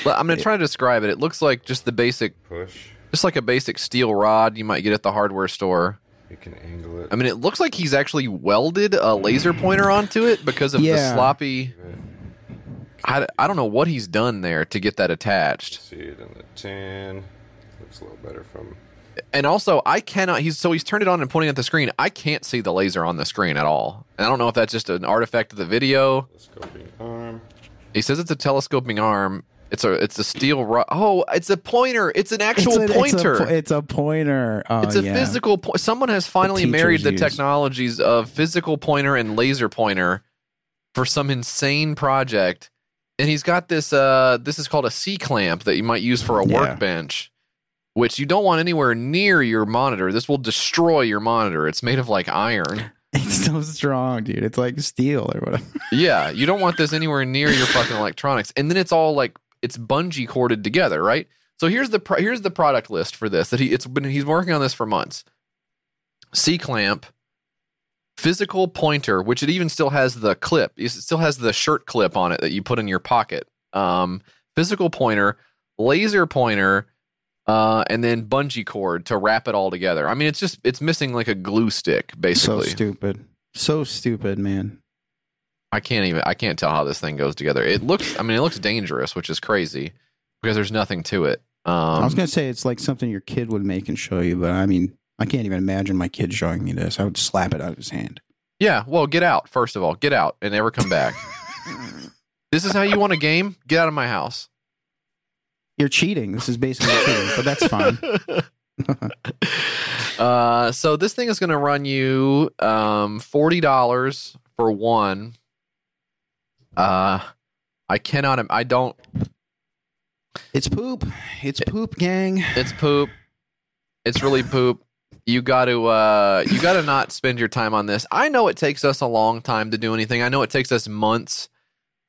But I'm gonna try to describe it. It looks like just the basic, push. just like a basic steel rod you might get at the hardware store. You can angle it. I mean, it looks like he's actually welded a laser pointer onto it because of the Yeah. sloppy. I, I don't know what he's done there to get that attached. See it in the tin. Looks a little better from. And also, I cannot. He's so he's turned it on and pointing at the screen. I can't see the laser on the screen at all. And I don't know if that's just an artifact of the video. Scoping arm. He says it's a telescoping arm. It's a it's a steel rod. Oh, it's a pointer. It's an actual it's a, pointer. It's a, it's a pointer. Oh, It's a yeah. physical. Po- Someone has finally teachers married the use. technologies of physical pointer and laser pointer for some insane project. And he's got this. Uh, this is called a C clamp that you might use for a Yeah. workbench, which you don't want anywhere near your monitor. This will destroy your monitor. It's made of like iron. [LAUGHS] It's so strong, dude. It's like steel or whatever. Yeah, you don't want this anywhere near your fucking electronics. And then it's all like it's bungee corded together, right? So here's the pro- here's the product list for this that he it's been he's working on this for months. C clamp, physical pointer, which it even still has the clip. It still has the shirt clip on it that you put in your pocket. Um, physical pointer, laser pointer, uh, and then bungee cord to wrap it all together. I mean, it's just it's missing like a glue stick, basically. So stupid. So stupid, man. I can't even I can't tell how this thing goes together. It looks I mean it looks dangerous, which is crazy because there's nothing to it. Um I was gonna say it's like something your kid would make and show you, but I mean, I can't even imagine my kid showing me this. I would slap it out of his hand. Yeah, well, get out first of all. Get out and never come back. [LAUGHS] this is how you want a game? Get out of my house. You're cheating. This is basically cheating, but that's fine. [LAUGHS] Uh so this thing is going to run you um $40 for one. Uh I cannot I don't It's poop. It's poop, gang. It's poop. It's really poop. You got to uh you got to not spend your time on this. I know it takes us a long time to do anything. I know it takes us months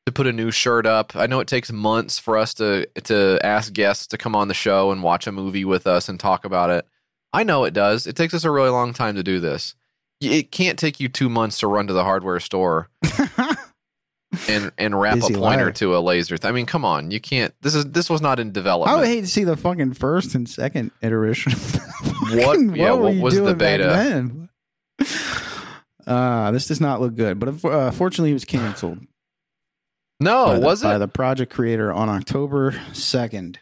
to put a new shirt up. I know it takes months for us to to ask guests to come on the show and watch a movie with us and talk about it. I know it does. It takes us a really long time to do this. It can't take you 2 months to run to the hardware store [LAUGHS] and and wrap a pointer life. to a laser. th- I mean, come on. You can't. This is this was not in development. I would hate to see the fucking first and second iteration. What? yeah, were what was the beta? Uh, this does not look good, but uh, fortunately, it was canceled. No, the, was it by the project creator on October second,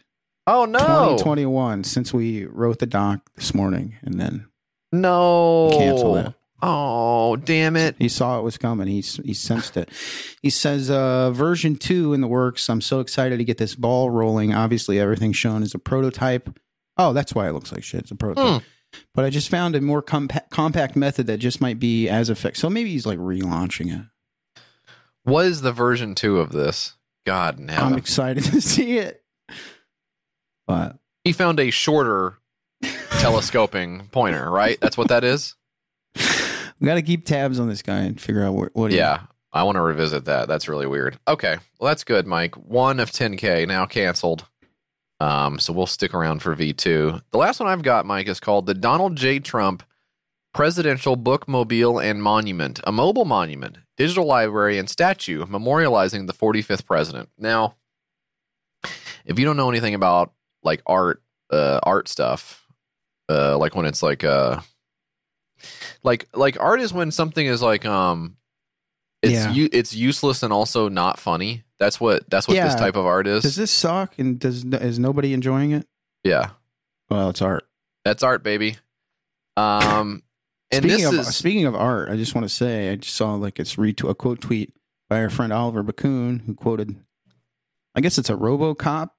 Oh no! twenty twenty one. Since we wrote the doc this morning, and then No. Cancel it. Oh, damn it. he saw it was coming. He he sensed it. He says, uh, "Version two in the works. I'm so excited to get this ball rolling. Obviously, everything shown is a prototype. Oh, that's why it looks like shit. It's a prototype." But I just found a more compa- compact method that just might be as effective. So maybe he's like relaunching it. What is the version two of this? God now I'm excited to see it. But he found a shorter [LAUGHS] telescoping pointer, right? That's what that is? We got to keep tabs on this guy and figure out what. what Yeah. I want to revisit that. That's really weird. Okay. Well, that's good, Mike. One of 10K now canceled. Um, so we'll stick around for V2. The last one I've got, Mike, is called the Donald J. Trump Presidential Bookmobile and Monument, a mobile monument, digital library, and statue memorializing the 45th president. Now, if you don't know anything about like art uh art stuff. Uh like when it's like uh like like art is when something is like um it's Yeah. u- it's useless and also not funny. That's what that's what this type of art is. Does this suck? And does is nobody enjoying it? yeah. Well, it's art. That's art, baby. Um and speaking this of is speaking of art, I just want to say I just saw like it's retweet a quote tweet by our friend Oliver Bakun who quoted, I guess it's a RoboCop,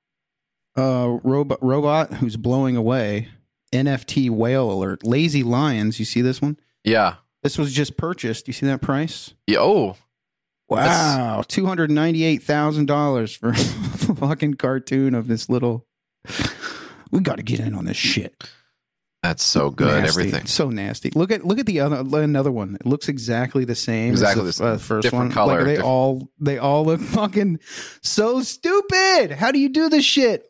uh, robot robot who's blowing away. NFT whale alert. Lazy lions. You see this one? yeah. This was just purchased. You see that price? Yeah, oh, Wow, two hundred ninety-eight thousand dollars for [LAUGHS] a fucking cartoon of this little. We got to get in on this shit. that's so good. Nasty. Everything. so nasty. Look at look at the other another one. It looks exactly the same. Exactly as the the, same. uh, first Different one. color, Like they diff- all they all look [LAUGHS] fucking so stupid. How do you do this shit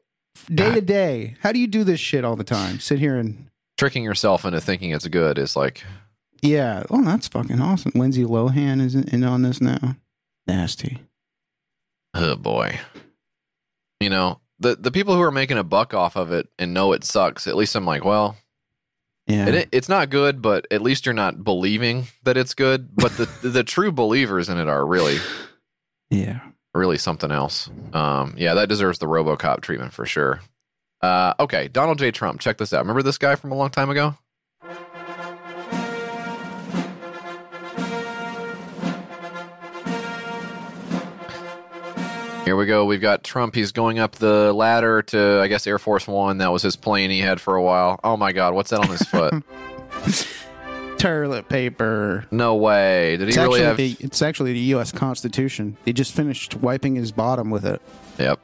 day to day? How do you do this shit all the time? Sit here and Tricking yourself into thinking it's good is like yeah. Oh, that's fucking awesome. Lindsay Lohan is in, on this now. Nasty. Oh boy. You know, the the people who are making a buck off of it and know it sucks, at least I'm like, well, Yeah. it, it's not good, but at least you're not believing that it's good. But the [LAUGHS] the true believers in it are really yeah. Really something else. Um, yeah, that deserves the RoboCop treatment for sure. Uh, okay, Donald J. Trump, check this out. Remember this guy from a long time ago? Here we go. We've got Trump. He's going up the ladder to, I guess, Air Force One. That was his plane he had for a while. Oh my God, what's that on his foot? [LAUGHS] Toilet paper. no way. Did he It's really actually, have? the, it's actually the U.S. Constitution. He just finished wiping his bottom with it. Yep.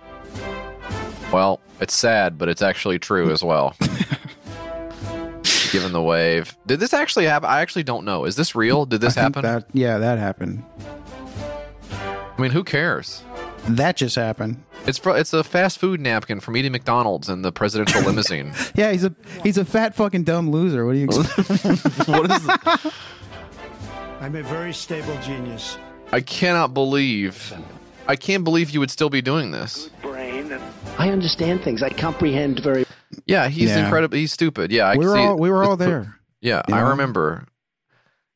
Well, it's sad, but it's actually true as well. [LAUGHS] Given the wave, did this actually happen? I actually don't know. Is this real? Did this I think happen? That, yeah, that happened. I mean, who cares? That just happened. It's fr- it's a fast food napkin from eating McDonald's in the presidential [LAUGHS] limousine. Yeah, he's a he's a fat fucking dumb loser. What do you expect? [LAUGHS] [LAUGHS] what is? I'm a very stable genius. I cannot believe. I can't believe you would still be doing this. I understand things. I comprehend very. Yeah, he's Yeah. incredibly. He's stupid. Yeah, I we were see all we were all there. Yeah, You I know? remember.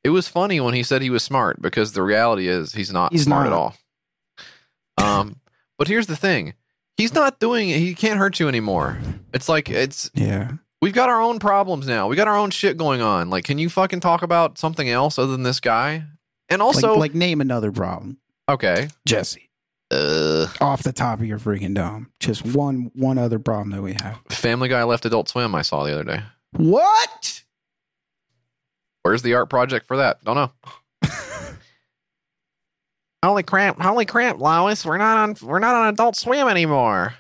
It was funny when he said he was smart because the reality is he's not He's smart not. at all. Um, but here's the thing: he's not doing. it. He can't hurt you anymore. It's like it's. Yeah. We've got our own problems now. We got our own shit going on. Like, can you fucking talk about something else other than this guy? And also, like, like name another problem, okay, Jesse. uh, Off the top of your freaking dome, just one one other problem that we have. Family Guy left Adult Swim. I saw the other day. What? Where's the art project for that? Don't know. [LAUGHS] holy crap! Holy crap, Lois! We're not on. We're not on Adult Swim anymore.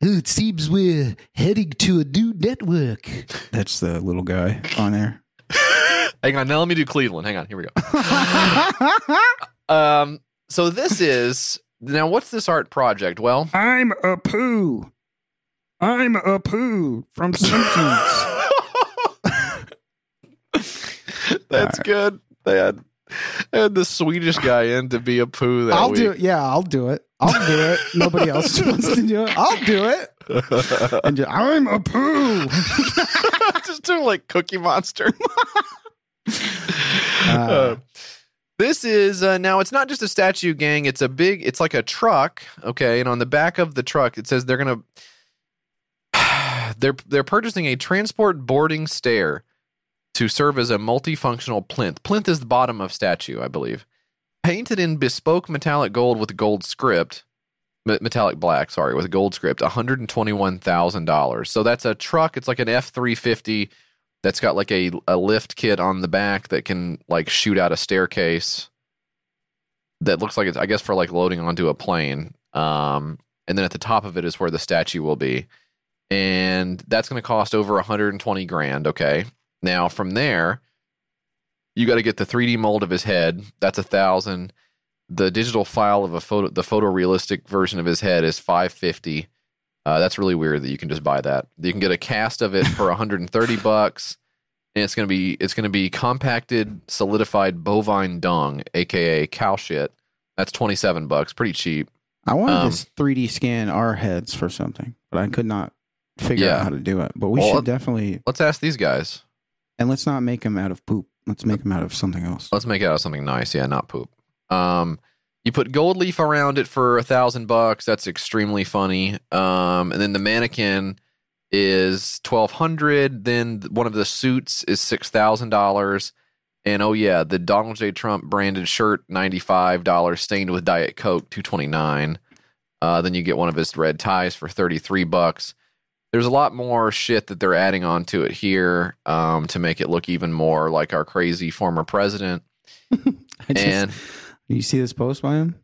It seems we're heading to a new network. That's the little guy on there. [LAUGHS] Hang on, now let me do Cleveland. Hang on, here we go. [LAUGHS] um, so this is now. What's this art project? Well, I'm a poo. I'm a poo from [LAUGHS] Simpsons. that's good. They had, had the Swedish guy in to be a poo that I'll week. do it. Yeah, I'll do it. I'll do it. Nobody else [LAUGHS] wants to do it. I'll do it. [LAUGHS] And just, I'm a poo. [LAUGHS] Just do like Cookie Monster. Uh, this is uh, now. It's not just a statue, gang. It's a big. It's like a truck. Okay, and on the back of the truck, it says they're gonna. [SIGHS] They're they're purchasing a transport boarding stair to serve as a multifunctional plinth. Plinth is the bottom of statue, I believe. Painted in bespoke metallic gold with gold script, me- metallic black, sorry, with gold script, one hundred and twenty-one thousand dollars. So that's a truck. It's like an F three fifty that's got like a a lift kit on the back that can like shoot out a staircase. That looks like it's I guess for like loading onto a plane. Um, and then at the top of it is where the statue will be, and that's going to cost over 120 grand. Okay, now from there, you got to get the 3D mold of his head. That's a thousand. The digital file of a photo, the photorealistic version of his head is 550. Uh, that's really weird that you can just buy that. You can get a cast of it for 130 bucks, and it's gonna be it's gonna be compacted, solidified bovine dung, aka cow shit. That's 27 bucks, pretty cheap. I wanted Um, to 3D scan our heads for something, but I could not figure Yeah. out how to do it. But we Well, should definitely Let's ask these guys. And let's not make them out of poop. Let's make them out of something else. Let's make it out of something nice. Yeah, not poop. Um, you put gold leaf around it for a thousand bucks. That's extremely funny. Um, and then the mannequin is twelve hundred. Then one of the suits is six thousand dollars. And oh yeah, the Donald J. Trump branded shirt ninety five dollars, stained with Diet Coke two twenty nine. Uh, then you get one of his red ties for thirty three bucks. There's a lot more shit that they're adding on to it here um, to make it look even more like our crazy former president. [LAUGHS] Just- and you see this post by him?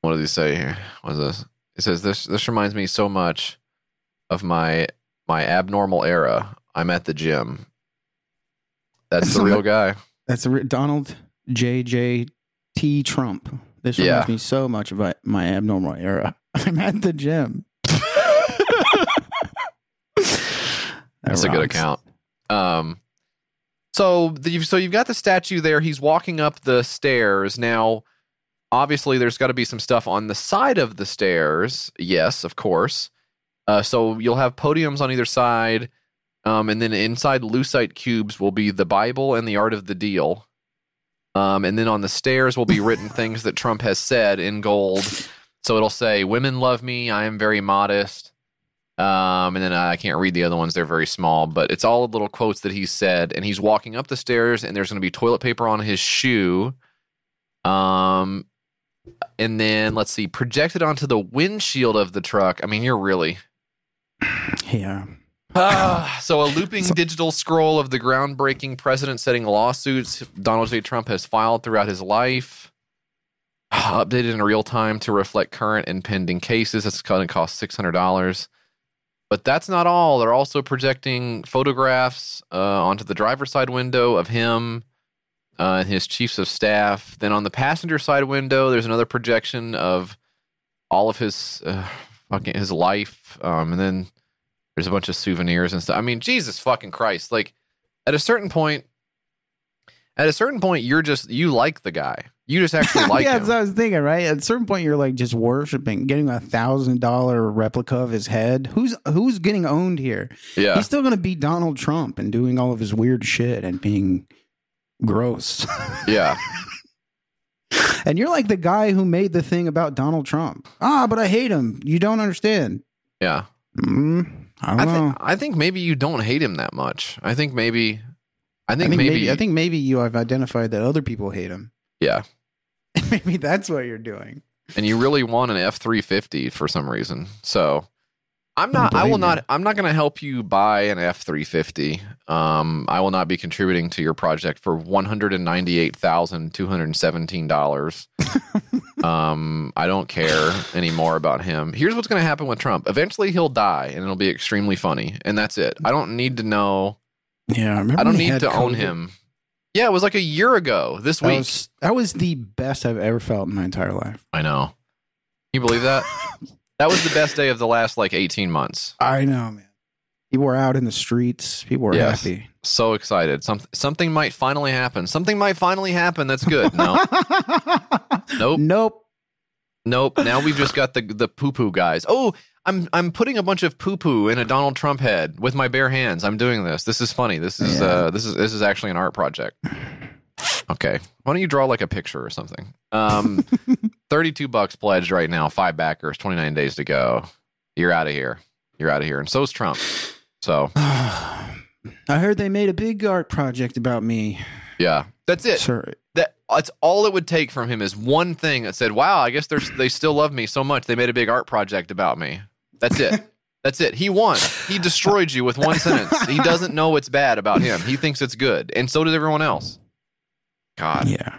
what does he say here? What is this? It says this. This reminds me so much of my my abnormal era. I'm at the gym. That's the real guy. That's a re- Donald J. J. T. Trump. This reminds Yeah. me so much of my- my abnormal era. [LAUGHS] I'm at the gym. That's a good account. Um, so the, you've- so you've got the statue there. He's walking up the stairs now. Obviously, there's got to be some stuff on the side of the stairs. Yes, of course. Uh, so you'll have podiums on either side, um, and then inside lucite cubes will be the Bible and the Art of the Deal. Um, and then on the stairs will be written things that Trump has said in gold. So it'll say, "Women love me. I am very modest." Um, and then I can't read the other ones; they're very small. But it's all little quotes that he said, and he's walking up the stairs, and there's going to be toilet paper on his shoe. Um, and then let's see, projected onto the windshield of the truck. I mean, you're really Yeah. Ah, so a [LAUGHS] looping digital scroll of the groundbreaking precedent-setting lawsuits Donald J. Trump has filed throughout his life, [SIGHS] updated in real time to reflect current and pending cases. That's going to cost six hundred dollars. But that's not all. They're also projecting photographs uh, onto the driver's side window of him uh, and his chiefs of staff. Then on the passenger side window, there's another projection of all of his uh, fucking his life. Um, and then there's a bunch of souvenirs and stuff. I mean, Jesus fucking Christ! Like at a certain point, at a certain point, you're just you like the guy. You just actually [LAUGHS] like yeah, him. that's what I was thinking, right? At a certain point, you're like just worshiping, getting a thousand dollar replica of his head. Who's who's getting owned here? Yeah. he's still going to be Donald Trump and doing all of his weird shit and being gross. [LAUGHS] Yeah. and you're like the guy who made the thing about Donald Trump. Ah, but I hate him. You don't understand. Yeah. Mm, I don't I know. think I think maybe you don't hate him that much. I think maybe I I think, think maybe, maybe, I think maybe you have identified that other people hate him. yeah. [LAUGHS] maybe that's what you're doing. And you really want an F three fifty for some reason. So I'm not I will you. not I'm not gonna help you buy an F three fifty. Um I will not be contributing to your project for one hundred and ninety eight thousand two hundred seventeen dollars. [LAUGHS] um I don't care anymore about him. Here's what's gonna happen with Trump. Eventually he'll die and it'll be extremely funny. And that's it. I don't need to know Yeah, remember I don't need to own him. Yeah, it was like a year ago this That week. was, that was the best I've ever felt in my entire life. I know. Can you believe that? [LAUGHS] that was the best day of the last like 18 months. I know, man. People were out in the streets. People were Yes. happy. So excited. Some, something might finally happen. Something might finally happen. That's good. No. [LAUGHS] nope. Nope. Nope. Now we've just got the the poo poo guys. Oh, I'm I'm putting a bunch of poo poo in a Donald Trump head with my bare hands. I'm doing this. This is funny. This is uh this is this is actually an art project. Okay. Why don't you draw like a picture or something? Um [LAUGHS] 32 bucks pledged right now, five backers, 29 days to go. You're out of here. You're out of here. And so's Trump. So, [SIGHS] I heard they made a big art project about me. yeah. That's it. Sorry. That that's all it would take from him is one thing that said, "Wow, I guess there's they still love me so much. They made a big art project about me." That's it. That's it. He won. He destroyed you with one sentence. He doesn't know what's bad about him. He thinks it's good, and so does everyone else. God. Yeah.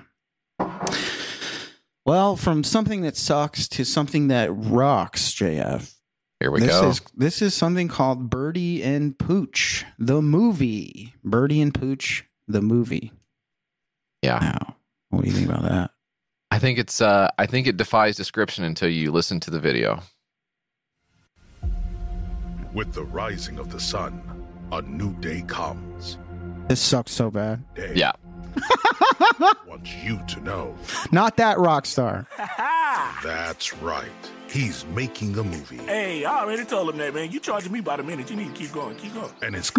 Well, from something that sucks to something that rocks, JF. Here we this go. Is, this is something called Birdie and Pooch, the movie. Birdie and Pooch, the movie. Yeah. What do you think about that? I think it's. Uh, I think it defies description until you listen to the video. With the rising of the sun, a new day comes. This sucks so bad. Day Yeah. [LAUGHS] wants you to know Not that rock star. [LAUGHS] that's right. He's making a movie, Hey, I already told him that, man. You charging me by the minute. You need to keep going. Keep going. and it's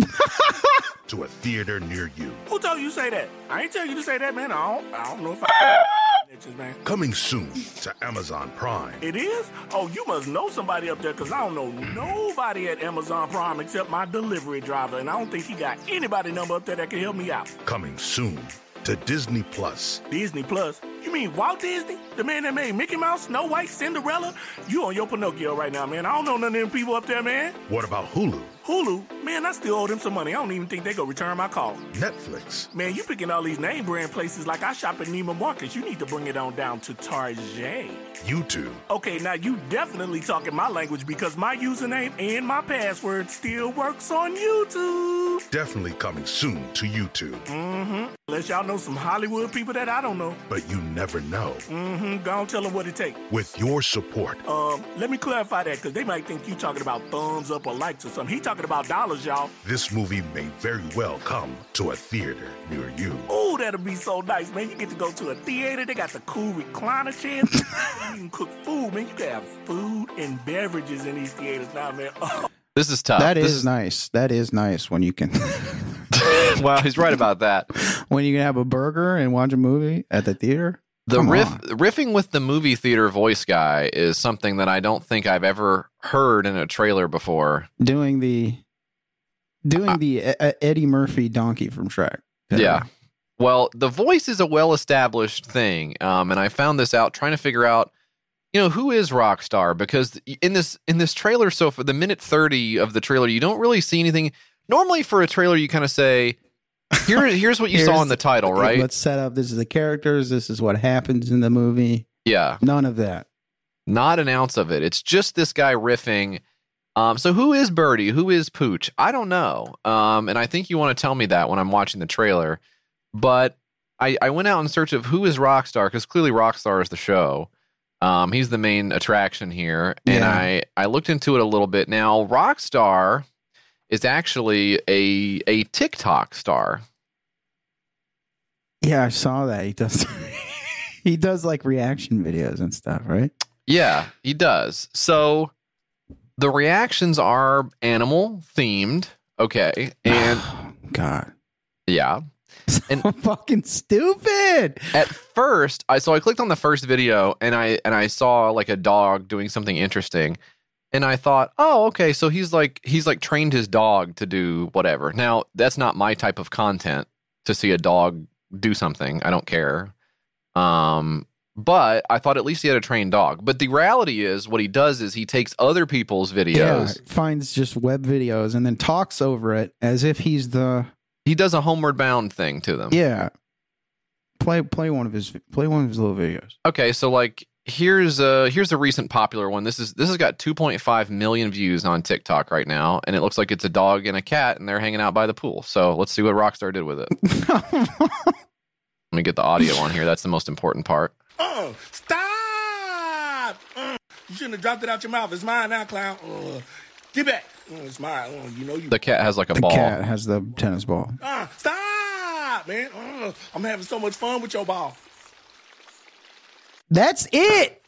[LAUGHS] to a theater near you. Who told you to say that? I ain't tell you to say that, man. I don't, I don't know if I. Man. Coming soon to Amazon Prime. It is? Oh, you must know somebody up there because I don't know nobody at Amazon Prime except my delivery driver, and I don't think he got anybody number up there that can help me out. Coming soon to Disney Plus. Disney Plus? You mean Walt Disney? The man that made Mickey Mouse, Snow White, Cinderella? You on your Pinocchio right now, man. I don't know none of them people up there, man. What about Hulu, Hulu? Man, I still owe them some money. I don't even think they gonna return my call. Netflix, Man, you picking all these name brand places like I shop at Neiman Marcus. You need to bring it on down to Target. YouTube, Okay, now you definitely talking my language because my username and my password still works on YouTube. definitely coming soon to YouTube. Mm-hmm. Unless y'all know some Hollywood people that I don't know. But you never know. Mm-hmm. Go on, tell them what it takes. With your support, Um, let me clarify that because they might think you talking about thumbs up or likes or something. He talking about dollars, y'all. this movie may very well come to a theater near you. Oh, that'll be so nice, man. You get to go to a theater. They got the cool recliner chairs. [LAUGHS] you can cook food, man. You can have food and beverages in these theaters now, man. [LAUGHS] Oh. This is tough. That This is nice. That is nice when you can [LAUGHS] wow, he's right about that. [LAUGHS] when you can have a burger and watch a movie at the theater. The Come riff on. riffing with the movie theater voice guy is something that I don't think I've ever heard in a trailer before. doing the doing uh, the E- E- Eddie Murphy donkey from Shrek. Yeah. Well, the voice is a well established thing. Um, and I found this out trying to figure out, you know, who is Rockstar? Because in this in this trailer, so for the minute 30 of the trailer, you don't really see anything. Normally for a trailer, you kind of say, Here, [LAUGHS] here's what you saw in the title, right? Let's set up. This is the characters. This is what happens in the movie. Yeah. None of that. Not an ounce of it. It's just this guy riffing. Um, so who is Birdie? Who is Pooch? I don't know. Um, and I think you want to tell me that when I'm watching the trailer. But I, I went out in search of who is Rockstar because clearly Rockstar is the show. Um, he's the main attraction here, and Yeah. I I looked into it a little bit. Now Rockstar is actually a a TikTok star. Yeah, I saw that. He does. [LAUGHS] he does like reaction videos and stuff, right? Yeah, he does. So the reactions are animal themed. Okay. And [SIGHS] God. Yeah. [LAUGHS] And fucking stupid. At first, I so I clicked on the first video and I and I saw like a dog doing something interesting. And I thought, "Oh, okay, so he's like he's like trained his dog to do whatever." Now, that's not my type of content to see a dog do something. I don't care. Um but I thought at least he had a trained dog. But the reality is what he does is he takes other people's Yeah, videos. finds just web videos and then talks over it as if he's the He does a homeward bound thing to them. yeah. Play play one of his play one of his little videos. Okay, so like here's a here's a recent popular one. This is this has got 2.5 million views on TikTok right now, and it looks like it's a dog and a cat, and they're hanging out by the pool. So let's see what Rockstar did with it. [LAUGHS] Let me get the audio on here. That's the most important part. Oh, stop! Uh, you shouldn't have dropped it out your mouth. It's mine now, clown. Uh, get back. Uh, it's mine. Uh, you know you. The cat has like a ball, The ball. cat has the tennis ball. Uh, stop, man. Uh, I'm having so much fun with your ball. That's it.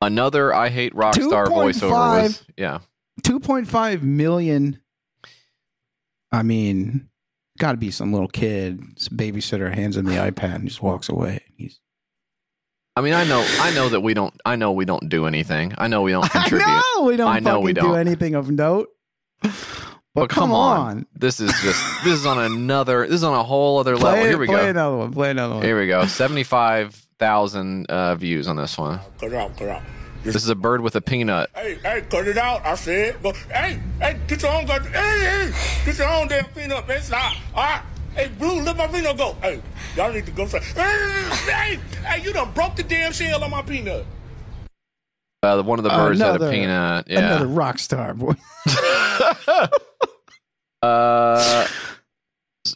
Another I hate Rockstar 2.5. voiceover was yeah. 2.5 million. I mean, got to be some little kid, some babysitter hands him the iPad and just walks away. He's I mean, I know, I know that we don't, I know we don't do anything. I know we don't contribute. [LAUGHS] I know we don't I know we don't don't. anything of note. But, But come, on. this is just this is on another, this is on a whole other Play, level. Here we play go. Play another one. Play another one. Here we go. Seventy-five thousand uh, views on this one. Cut it out. Cut it out. This is a bird with a peanut. Hey, hey, cut it out. I said, but hey, hey, get your own gun. Hey, hey, get your own damn peanut, man. Stop. All right. Hey, Blue, let my peanut go. Hey, y'all need to go. Say, hey, hey, hey, you done broke the damn shell on my peanut. Uh, one of the birds had a peanut. Yeah. Another rock star boy. [LAUGHS] Uh,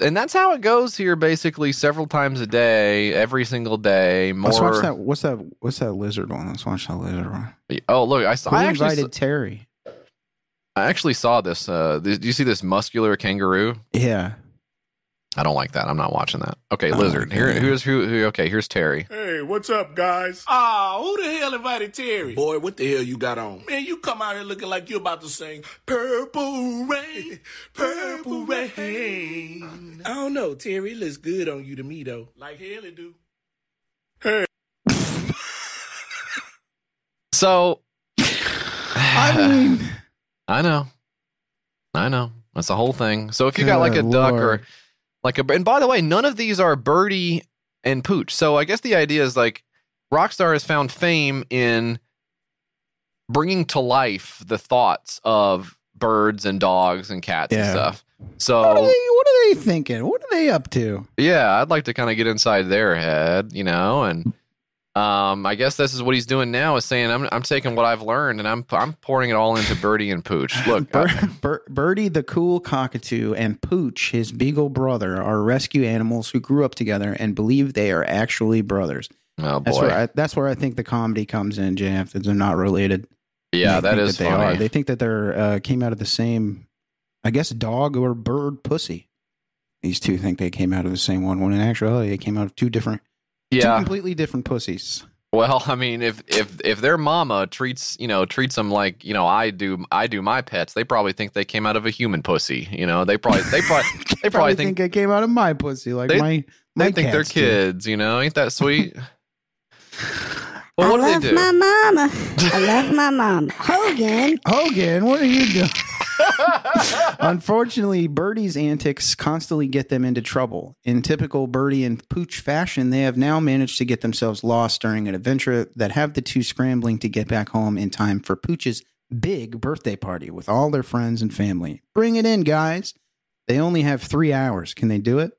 and that's how it goes here. Basically, several times a day, every single day. More. Let's watch that. What's that? What's that lizard one? Let's watch that lizard one. Oh, look! I, saw- Who I actually, invited Terry? I actually saw this. Uh, th- do you see this muscular kangaroo? Yeah. I don't like that. I'm not watching that. Okay, Oh, lizard. Here, okay. here's who, who. Okay, here's Terry. Hey, what's up, guys? Ah, who the hell invited Terry? Boy, what the hell you got on? Man, you come out here looking like you're about to sing Purple Rain, [LAUGHS] Purple Rain. I don't know, Terry. It looks good on you to me, though. Like hell it do. Hey. [LAUGHS] So, [SIGHS] I mean, I know, I know. That's the whole thing. So if you got like a Good duck or Lord. Like a, and by the way, none of these are birdie and pooch. So I guess the idea is like Rockstar has found fame in bringing to life the thoughts of birds and dogs and cats and Yeah. stuff. what are So they? What are they thinking? What are they up to? yeah, I'd like to kind of get inside their head, you know, and um, I guess this is what he's doing now is saying I'm I'm taking what I've learned and I'm I'm pouring it all into Birdie and Pooch. [LAUGHS] Look, Bir- Bir- Birdie the cool cockatoo and Pooch, his beagle brother, are rescue animals who grew up together and believe they are actually brothers. oh That's boy, where I, that's where I think the comedy comes in. That they're not related. yeah, that is they funny. are. They think that they're uh, came out of the same, I guess, dog or bird pussy. These two think they came out of the same one. When in actuality, they came out of two different, two yeah, completely different pussies. Well, I mean, if if if their mama treats you know treats them like you know I do I do my pets, they probably think they came out of a human pussy. You know, they probably they probably [LAUGHS] they probably think I came out of my pussy, like They- my my they think they're do. kids. You know, ain't that sweet? [LAUGHS] Well, what I do love they do? my mama. [LAUGHS] I love my mom. Hogan. Hogan, what are you doing? [LAUGHS] Unfortunately, Birdie's antics constantly get them into trouble. In typical Birdie and Pooch fashion, they have now managed to get themselves lost during an adventure that have the two scrambling to get back home in time for Pooch's big birthday party with all their friends and family. Bring it in, guys. They only have three hours. Can they do it?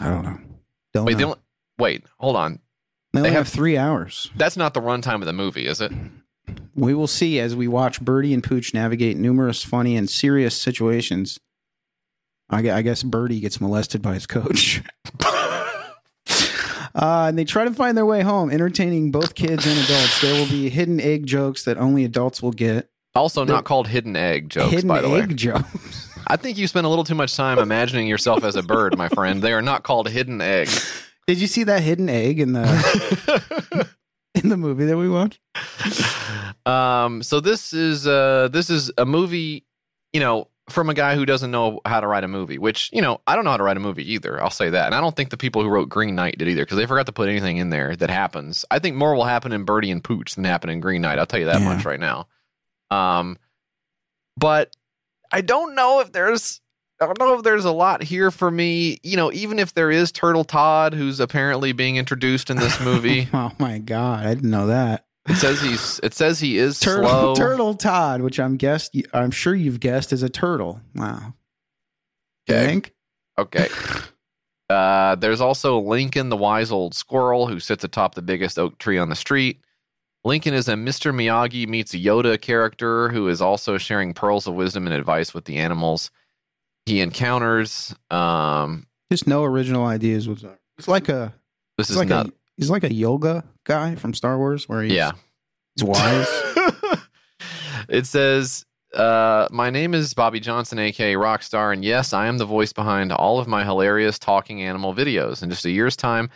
I don't know. Don't Wait, know. they only, wait, hold on. They only they have have- three hours. That's not the runtime of the movie, is it? [CLEARS THROAT] We will see as we watch Birdie and Pooch navigate numerous funny and serious situations. I, gue- I guess Birdie gets molested by his coach. [LAUGHS] uh, and they try to find their way home, entertaining both kids and adults. There will be hidden egg jokes that only adults will get. Also, not called hidden egg jokes, hidden by the way. egg jokes. [LAUGHS] I think you spend a little too much time imagining yourself as a bird, my friend. They are not called hidden eggs. Did you see that hidden egg in the [LAUGHS] in the movie that we watched? Um, so this is uh this is a movie, you know, from a guy who doesn't know how to write a movie, which, you know, I don't know how to write a movie either. I'll say that. And I don't think the people who wrote Green Knight did either, because they forgot to put anything in there that happens. I think more will happen in Birdie and Pooch than happen in Green Knight. I'll tell you that Yeah. much right now. Um but I don't know if there's I don't know if there's a lot here for me. You know, even if there is Turtle Todd, who's apparently being introduced in this [LAUGHS] movie. Oh my god, I didn't know that. It says he's. It says he is Turtle, slow. [LAUGHS] turtle Todd, which I'm guessed, I'm sure you've guessed is a turtle. Wow. Okay. think? Okay. [LAUGHS] Uh, there's also Lincoln, the wise old squirrel, who sits atop the biggest oak tree on the street. Lincoln is a Mr. Miyagi meets Yoda character who is also sharing pearls of wisdom and advice with the animals. He encounters. Um, Just no original ideas whatsoever. He's like a this is like not. a he's like a yoga guy from Star Wars where he's yeah. he's wise. [LAUGHS] it says, uh, My name is Bobby Johnson, aka Rockstar, and yes, I am the voice behind all of my hilarious talking animal videos. In just a year's time,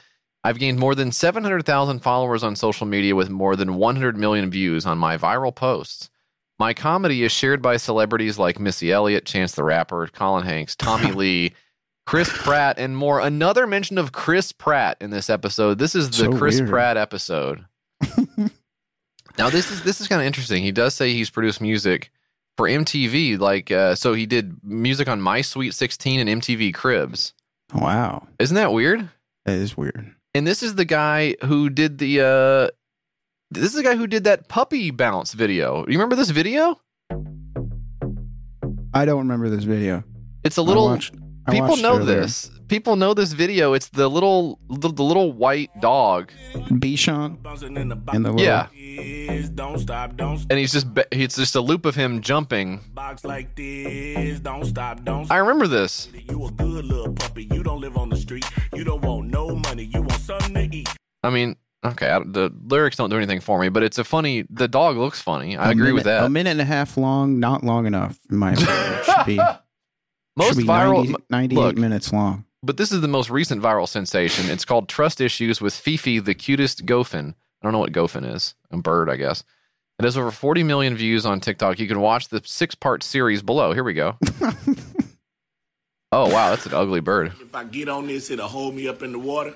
I've gained more than 700,000 followers on social media with more than 100 million views on my viral posts. My comedy is shared by celebrities like Missy Elliott, Chance the Rapper, Colin Hanks, Tommy [LAUGHS] Lee, Chris Pratt, and more. Another mention of Chris Pratt in this episode. This is the So Chris weird. Pratt episode. [LAUGHS] now this is this is kind of interesting. He does say he's produced music for MTV, like uh, so he did music on My Sweet Sixteen and MTV Cribs. wow. Isn't that weird? That is weird. And this is the guy who did the uh this is the guy who did that puppy bounce video. You remember this video? I don't remember this video. It's a little watched- I people know earlier. this. People know this video. It's the little the, the little white dog. Bichon and the little, Yeah. Don't stop, don't And he's just, it's just a loop of him jumping. box like this. Don't stop, don't I remember this. You a good little puppy. You don't live on the street. You don't want no money. You want something to eat. I mean, okay, I, the lyrics don't do anything for me, but it's a funny. The dog looks funny. I a agree with that. A minute and a half long, not long enough, in my opinion. It should be [LAUGHS] Most Should be viral 90 98 look, minutes long. But this is the most recent viral sensation. It's called Trust Issues with Fifi, the cutest goffin. I don't know what goffin is. A bird, I guess. It has over 40 million views on TikTok. You can watch the six part series below. Here we go. [LAUGHS] oh, wow. That's an ugly bird. If I get on this, it'll hold me up in the water.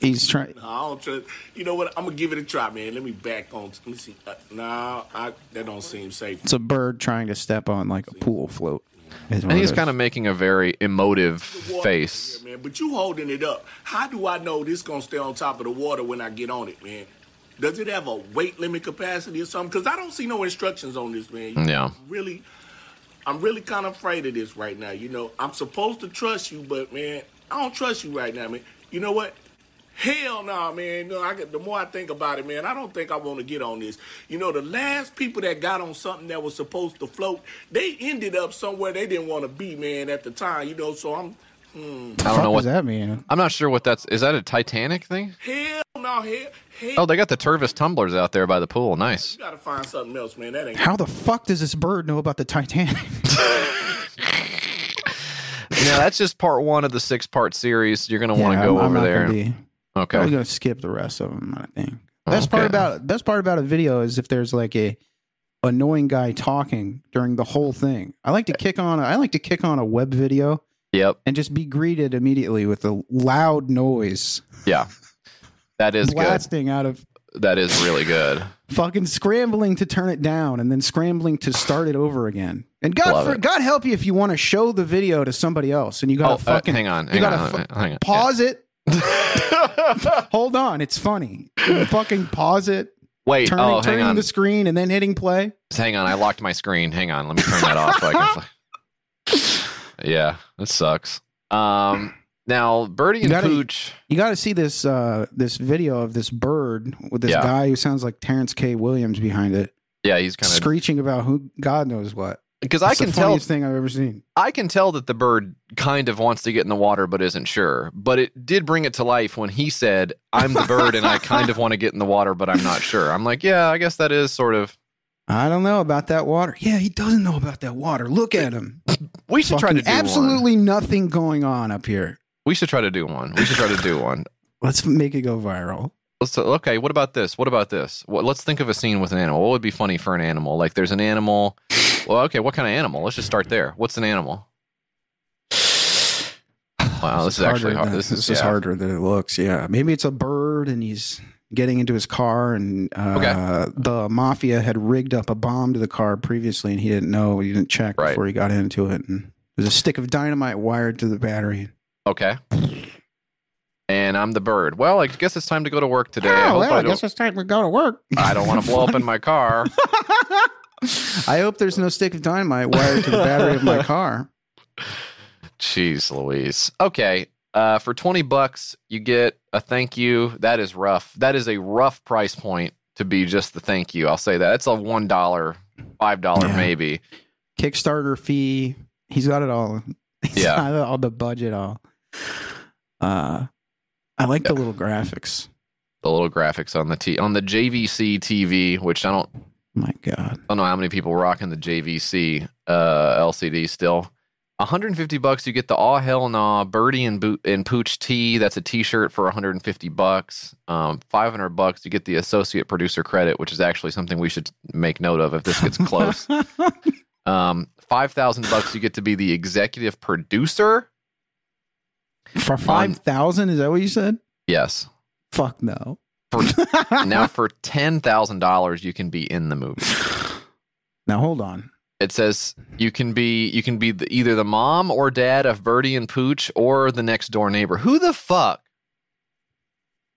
He's trying. No, I don't trust. You know what? I'm gonna give it a try, man. Let me back on. Let me see. Uh, nah, I, that don't seem safe. It's a bird trying to step on like a pool float. And he's kind of making a very emotive face. man. But you holding it up. How do I know this gonna stay on top of the water when I get on it, man? Does it have a weight limit capacity or something? Because I don't see no instructions on this, man. You Yeah. Really, I'm really kind of afraid of this right now. You know, I'm supposed to trust you, but man, I don't trust you right now, man. You know what? Hell no, man. No, I get, the more I think about it, man, I don't think I want to get on this. You know, the last people that got on something that was supposed to float, they ended up somewhere they didn't want to be, man, at the time. You know, so I'm. Hmm. I don't know what that mean. I'm not sure what that's. Is that a Titanic thing? Hell no, hell, hell. Oh, they got the Tervis tumblers out there by the pool. Nice. You gotta find something else, man. That ain't. How the fuck does this bird know about the Titanic? [LAUGHS] [LAUGHS] Now that's just part one of the six part series. You're gonna want Yeah, to go I'm- I'm over not there. Okay. I'm gonna skip the rest of them. I think. Best part about best part about a video is if there's like a annoying guy talking during the whole thing. I like to kick on. A, I like to kick on a web video. Yep. And just be greeted immediately with a loud noise Yeah. That is blasting out of. That is really good. fucking scrambling to turn it down and then scrambling to start it over again. And God, Love for, it. God help you if you want to show the video to somebody else and you Oh, gotta uh, fucking hang on. you gotta on. fu- hang on. pause it. [LAUGHS] Hold on, it's funny. You fucking pause it. Wait, turning, oh, turning on. the screen and then hitting play. Hang on. I locked my screen. Hang on. Let me turn that off. So I can... [LAUGHS] yeah, that sucks. Um, now Birdie and gotta- Pooch. You got to see this uh this video of this bird with this Yeah. guy who sounds like Terrence K. Williams behind it, Yeah, he's kind of screeching about who God knows what. Because I It's the can tell. thing I've ever seen. I can tell that the bird kind of wants to get in the water but isn't sure. But it did bring it to life when he said, "I'm the bird and I [LAUGHS] kind of want to get in the water but I'm not sure." I'm like, "Yeah, I guess that is sort of I don't know about that water. Yeah, he doesn't know about that water. Look at him. [LAUGHS] We should try to Fucking do one. absolutely nothing going on up here. We should try to do one. We should try to do one. [LAUGHS] Let's make it go viral. Let's uh, okay. What about this? What about this? What, let's think of a scene with an animal. What would be funny for an animal? Like, there's an animal. Well, okay. What kind of animal? Let's just start there. What's an animal? [SIGHS] Wow, this, is actually harder hard. than- This is, is yeah. harder than it looks. Yeah, maybe it's a bird and he's getting into his car and uh, Okay. the mafia had rigged up a bomb to the car previously and he didn't know. He didn't check Right. before he got into it. And there's a stick of dynamite wired to the battery. Okay. And I'm the bird. Well, I guess it's time to go to work today. I Oh, hope well, I I guess it's time to go to work. I don't want to blow up in my car. [LAUGHS] I hope there's no stick of dynamite wired to the battery of my [LAUGHS] car. Jeez, Louise. Okay. Uh, for 20 bucks, you get a thank you. That is rough. That is a rough price point to be just the thank you. I'll say that. It's a $1, $5 Yeah. maybe. Kickstarter fee. He's got it all. [LAUGHS] He's Yeah. got all the budget all. Uh, I like the little graphics. The little graphics on the T on the JVC TV, which I don't My God. I don't know how many people rocking the JVC uh, LCD still. 150 bucks, you get the All Hell Nah Birdie and, Boot and Pooch tee. That's a T-shirt for 150 bucks. Um, 500 bucks, you get the associate producer credit, which is actually something we should make note of if this gets close. [LAUGHS] um, 5,000 bucks, you get to be the executive producer. For five thousand, is that what you said? Yes. Fuck no. For, [LAUGHS] now for ten thousand dollars, you can be in the movie. Now hold on. It says you can be you can be the, either the mom or dad of Birdie and Pooch or the next door neighbor. Who the fuck?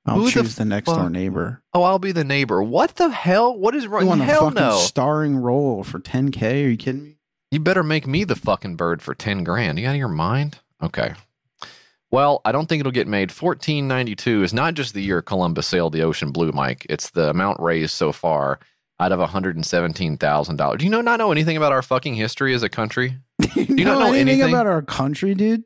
I'll Who choose the, next door neighbor. Oh, I'll be the neighbor. What the hell? What is You wrong? want a Hell fucking no! starring role for 10k? Are you kidding me? You better make me the fucking bird for ten grand. You out of your mind? Okay. Well, I don't think it'll get made. Fourteen ninety two is not just the year Columbus sailed the ocean blue, Mike. It's the amount raised so far out of one hundred and seventeen thousand dollars. Do you know not know anything about our fucking history as a country? [LAUGHS] Do you not know anything? about our country, dude?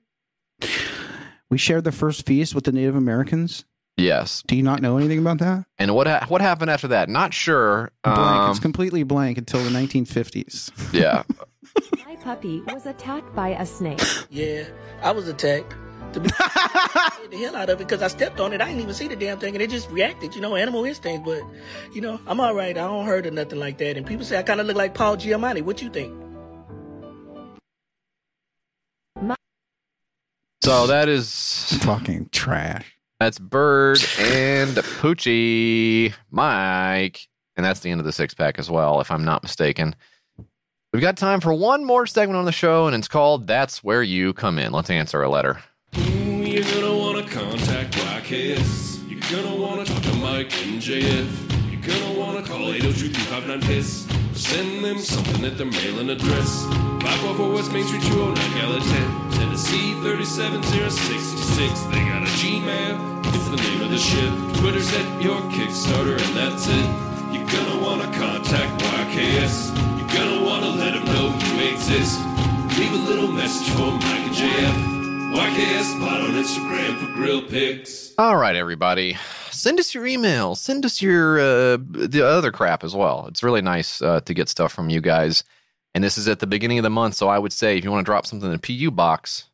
We shared the first feast with the Native Americans. Yes. Do you not know anything about that? And what ha- what happened after that? Not sure. Blank. Um, it's completely blank until the 1950s. yeah. [LAUGHS] My puppy was attacked by a snake. Yeah, I was attacked. To be scared the hell out of it because I stepped on it. I didn't even see the damn thing and it just reacted, you know, animal instinct. But, you know, I'm all right. I don't hurt or nothing like that. And people say I kind of look like Paul Giamatti. What you think? So that is fucking trash. That's Bird and Poochie, Mike, and that's the end of the six pack as well, if I'm not mistaken. We've got time for one more segment on the show, and it's called "That's Where You Come In." Let's answer a letter. You're gonna wanna contact YKS. You're gonna wanna talk to Mike and JF. You're gonna wanna call 802 piss Send them something at their mailing address. 544 West Main Street, 209 Gallatin, Tennessee 37066. They got a Gmail, it's the name of the ship. Twitter's at your Kickstarter, and that's it. You're gonna wanna contact YKS. You're gonna wanna let them know you exist. Leave a little message for Mike and JF. YKS Pod on Instagram for grill pics. All right, everybody, send us your email. Send us your uh, the other crap as well. It's really nice uh, to get stuff from you guys. And this is at the beginning of the month, so I would say if you want to drop something in the PU box,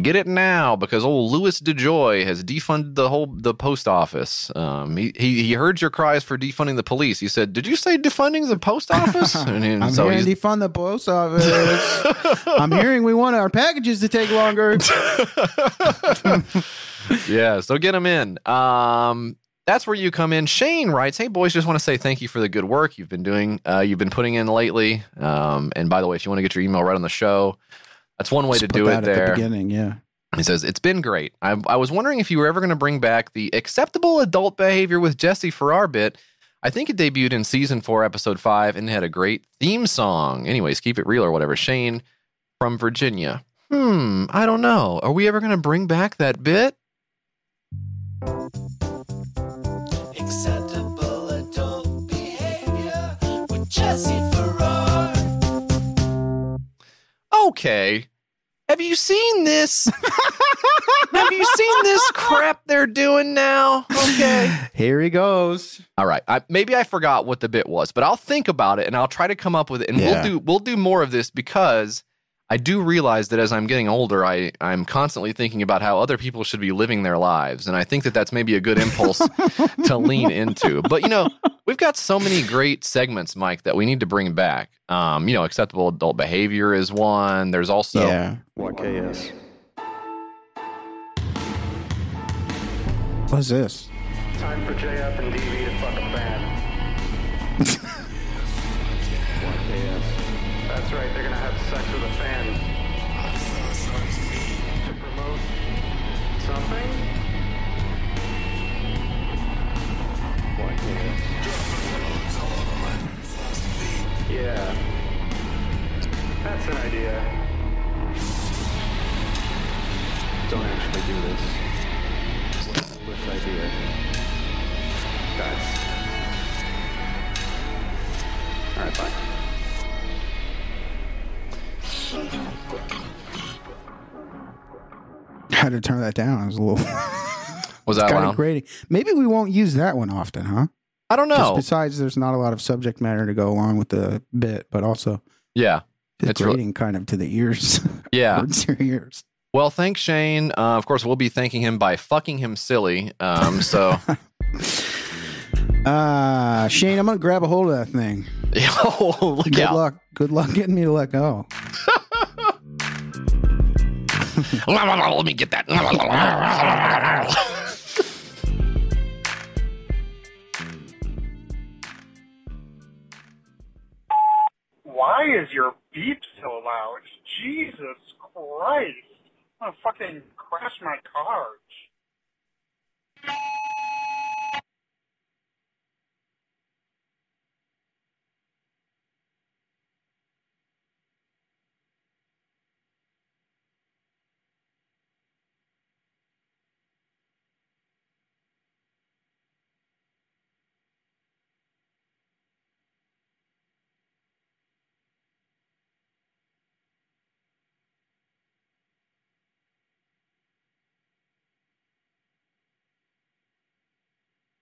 get it now because old Louis DeJoy has defunded the whole the post office. Um, he, he he heard your cries for defunding the police. He said, "Did you say defunding the post [LAUGHS] office?" And, and I'm so hearing defund the post office. [LAUGHS] I'm hearing we want our packages to take longer. [LAUGHS] yeah, so get them in. Um, that's where you come in. Shane writes, "Hey boys, just want to say thank you for the good work you've been doing. Uh, you've been putting in lately. Um, and by the way, if you want to get your email right on the show, that's one way Just to do that it. at There, the beginning, yeah. He says, It's been great. I, I was wondering if you were ever going to bring back the acceptable adult behavior with Jesse Farrar bit. I think it debuted in season four, episode five, and it had a great theme song. Anyways, keep it real or whatever. Shane from Virginia. Hmm, I don't know. Are we ever going to bring back that bit? Acceptable adult behavior with Jesse Okay. Have you seen this? [LAUGHS] Have you seen this crap they're doing now? Okay. [LAUGHS] Here he goes. All right. I, maybe I forgot what the bit was, but I'll think about it and I'll try to come up with it. And Yeah. we'll do we'll do more of this because I do realize that as I'm getting older, I I'm constantly thinking about how other people should be living their lives, and I think that that's maybe a good impulse [LAUGHS] to lean into. But you know, we've got so many great segments, Mike, that we need to bring back. Um, you know, acceptable adult behavior is one. There's also Yeah. YKS. What's this? Time for JF and DV to fuck a fan. [LAUGHS] That's right, they're gonna have sex with a fan. To promote something? Yeah. That's an idea. Don't actually do this. This idea. That's. Alright, bye. [LAUGHS] Had to turn that down. It was a little. [LAUGHS] Was that kind of grating. Maybe we won't use that one often, huh? I don't know. Just besides, there's not a lot of subject matter to go along with the bit, but also Yeah. it's really- kind of to the ears. [LAUGHS] Yeah. Towards your ears. Well, thanks, Shane. Uh, of course, we'll be thanking him by fucking him silly. Um, so, Uh, Shane, I'm gonna grab a hold of that thing. oh, look Good out. luck. Good luck getting me to let go. [LAUGHS] Let me get that. Why is your beep so loud? Jesus Christ. I'm gonna fucking crash my car.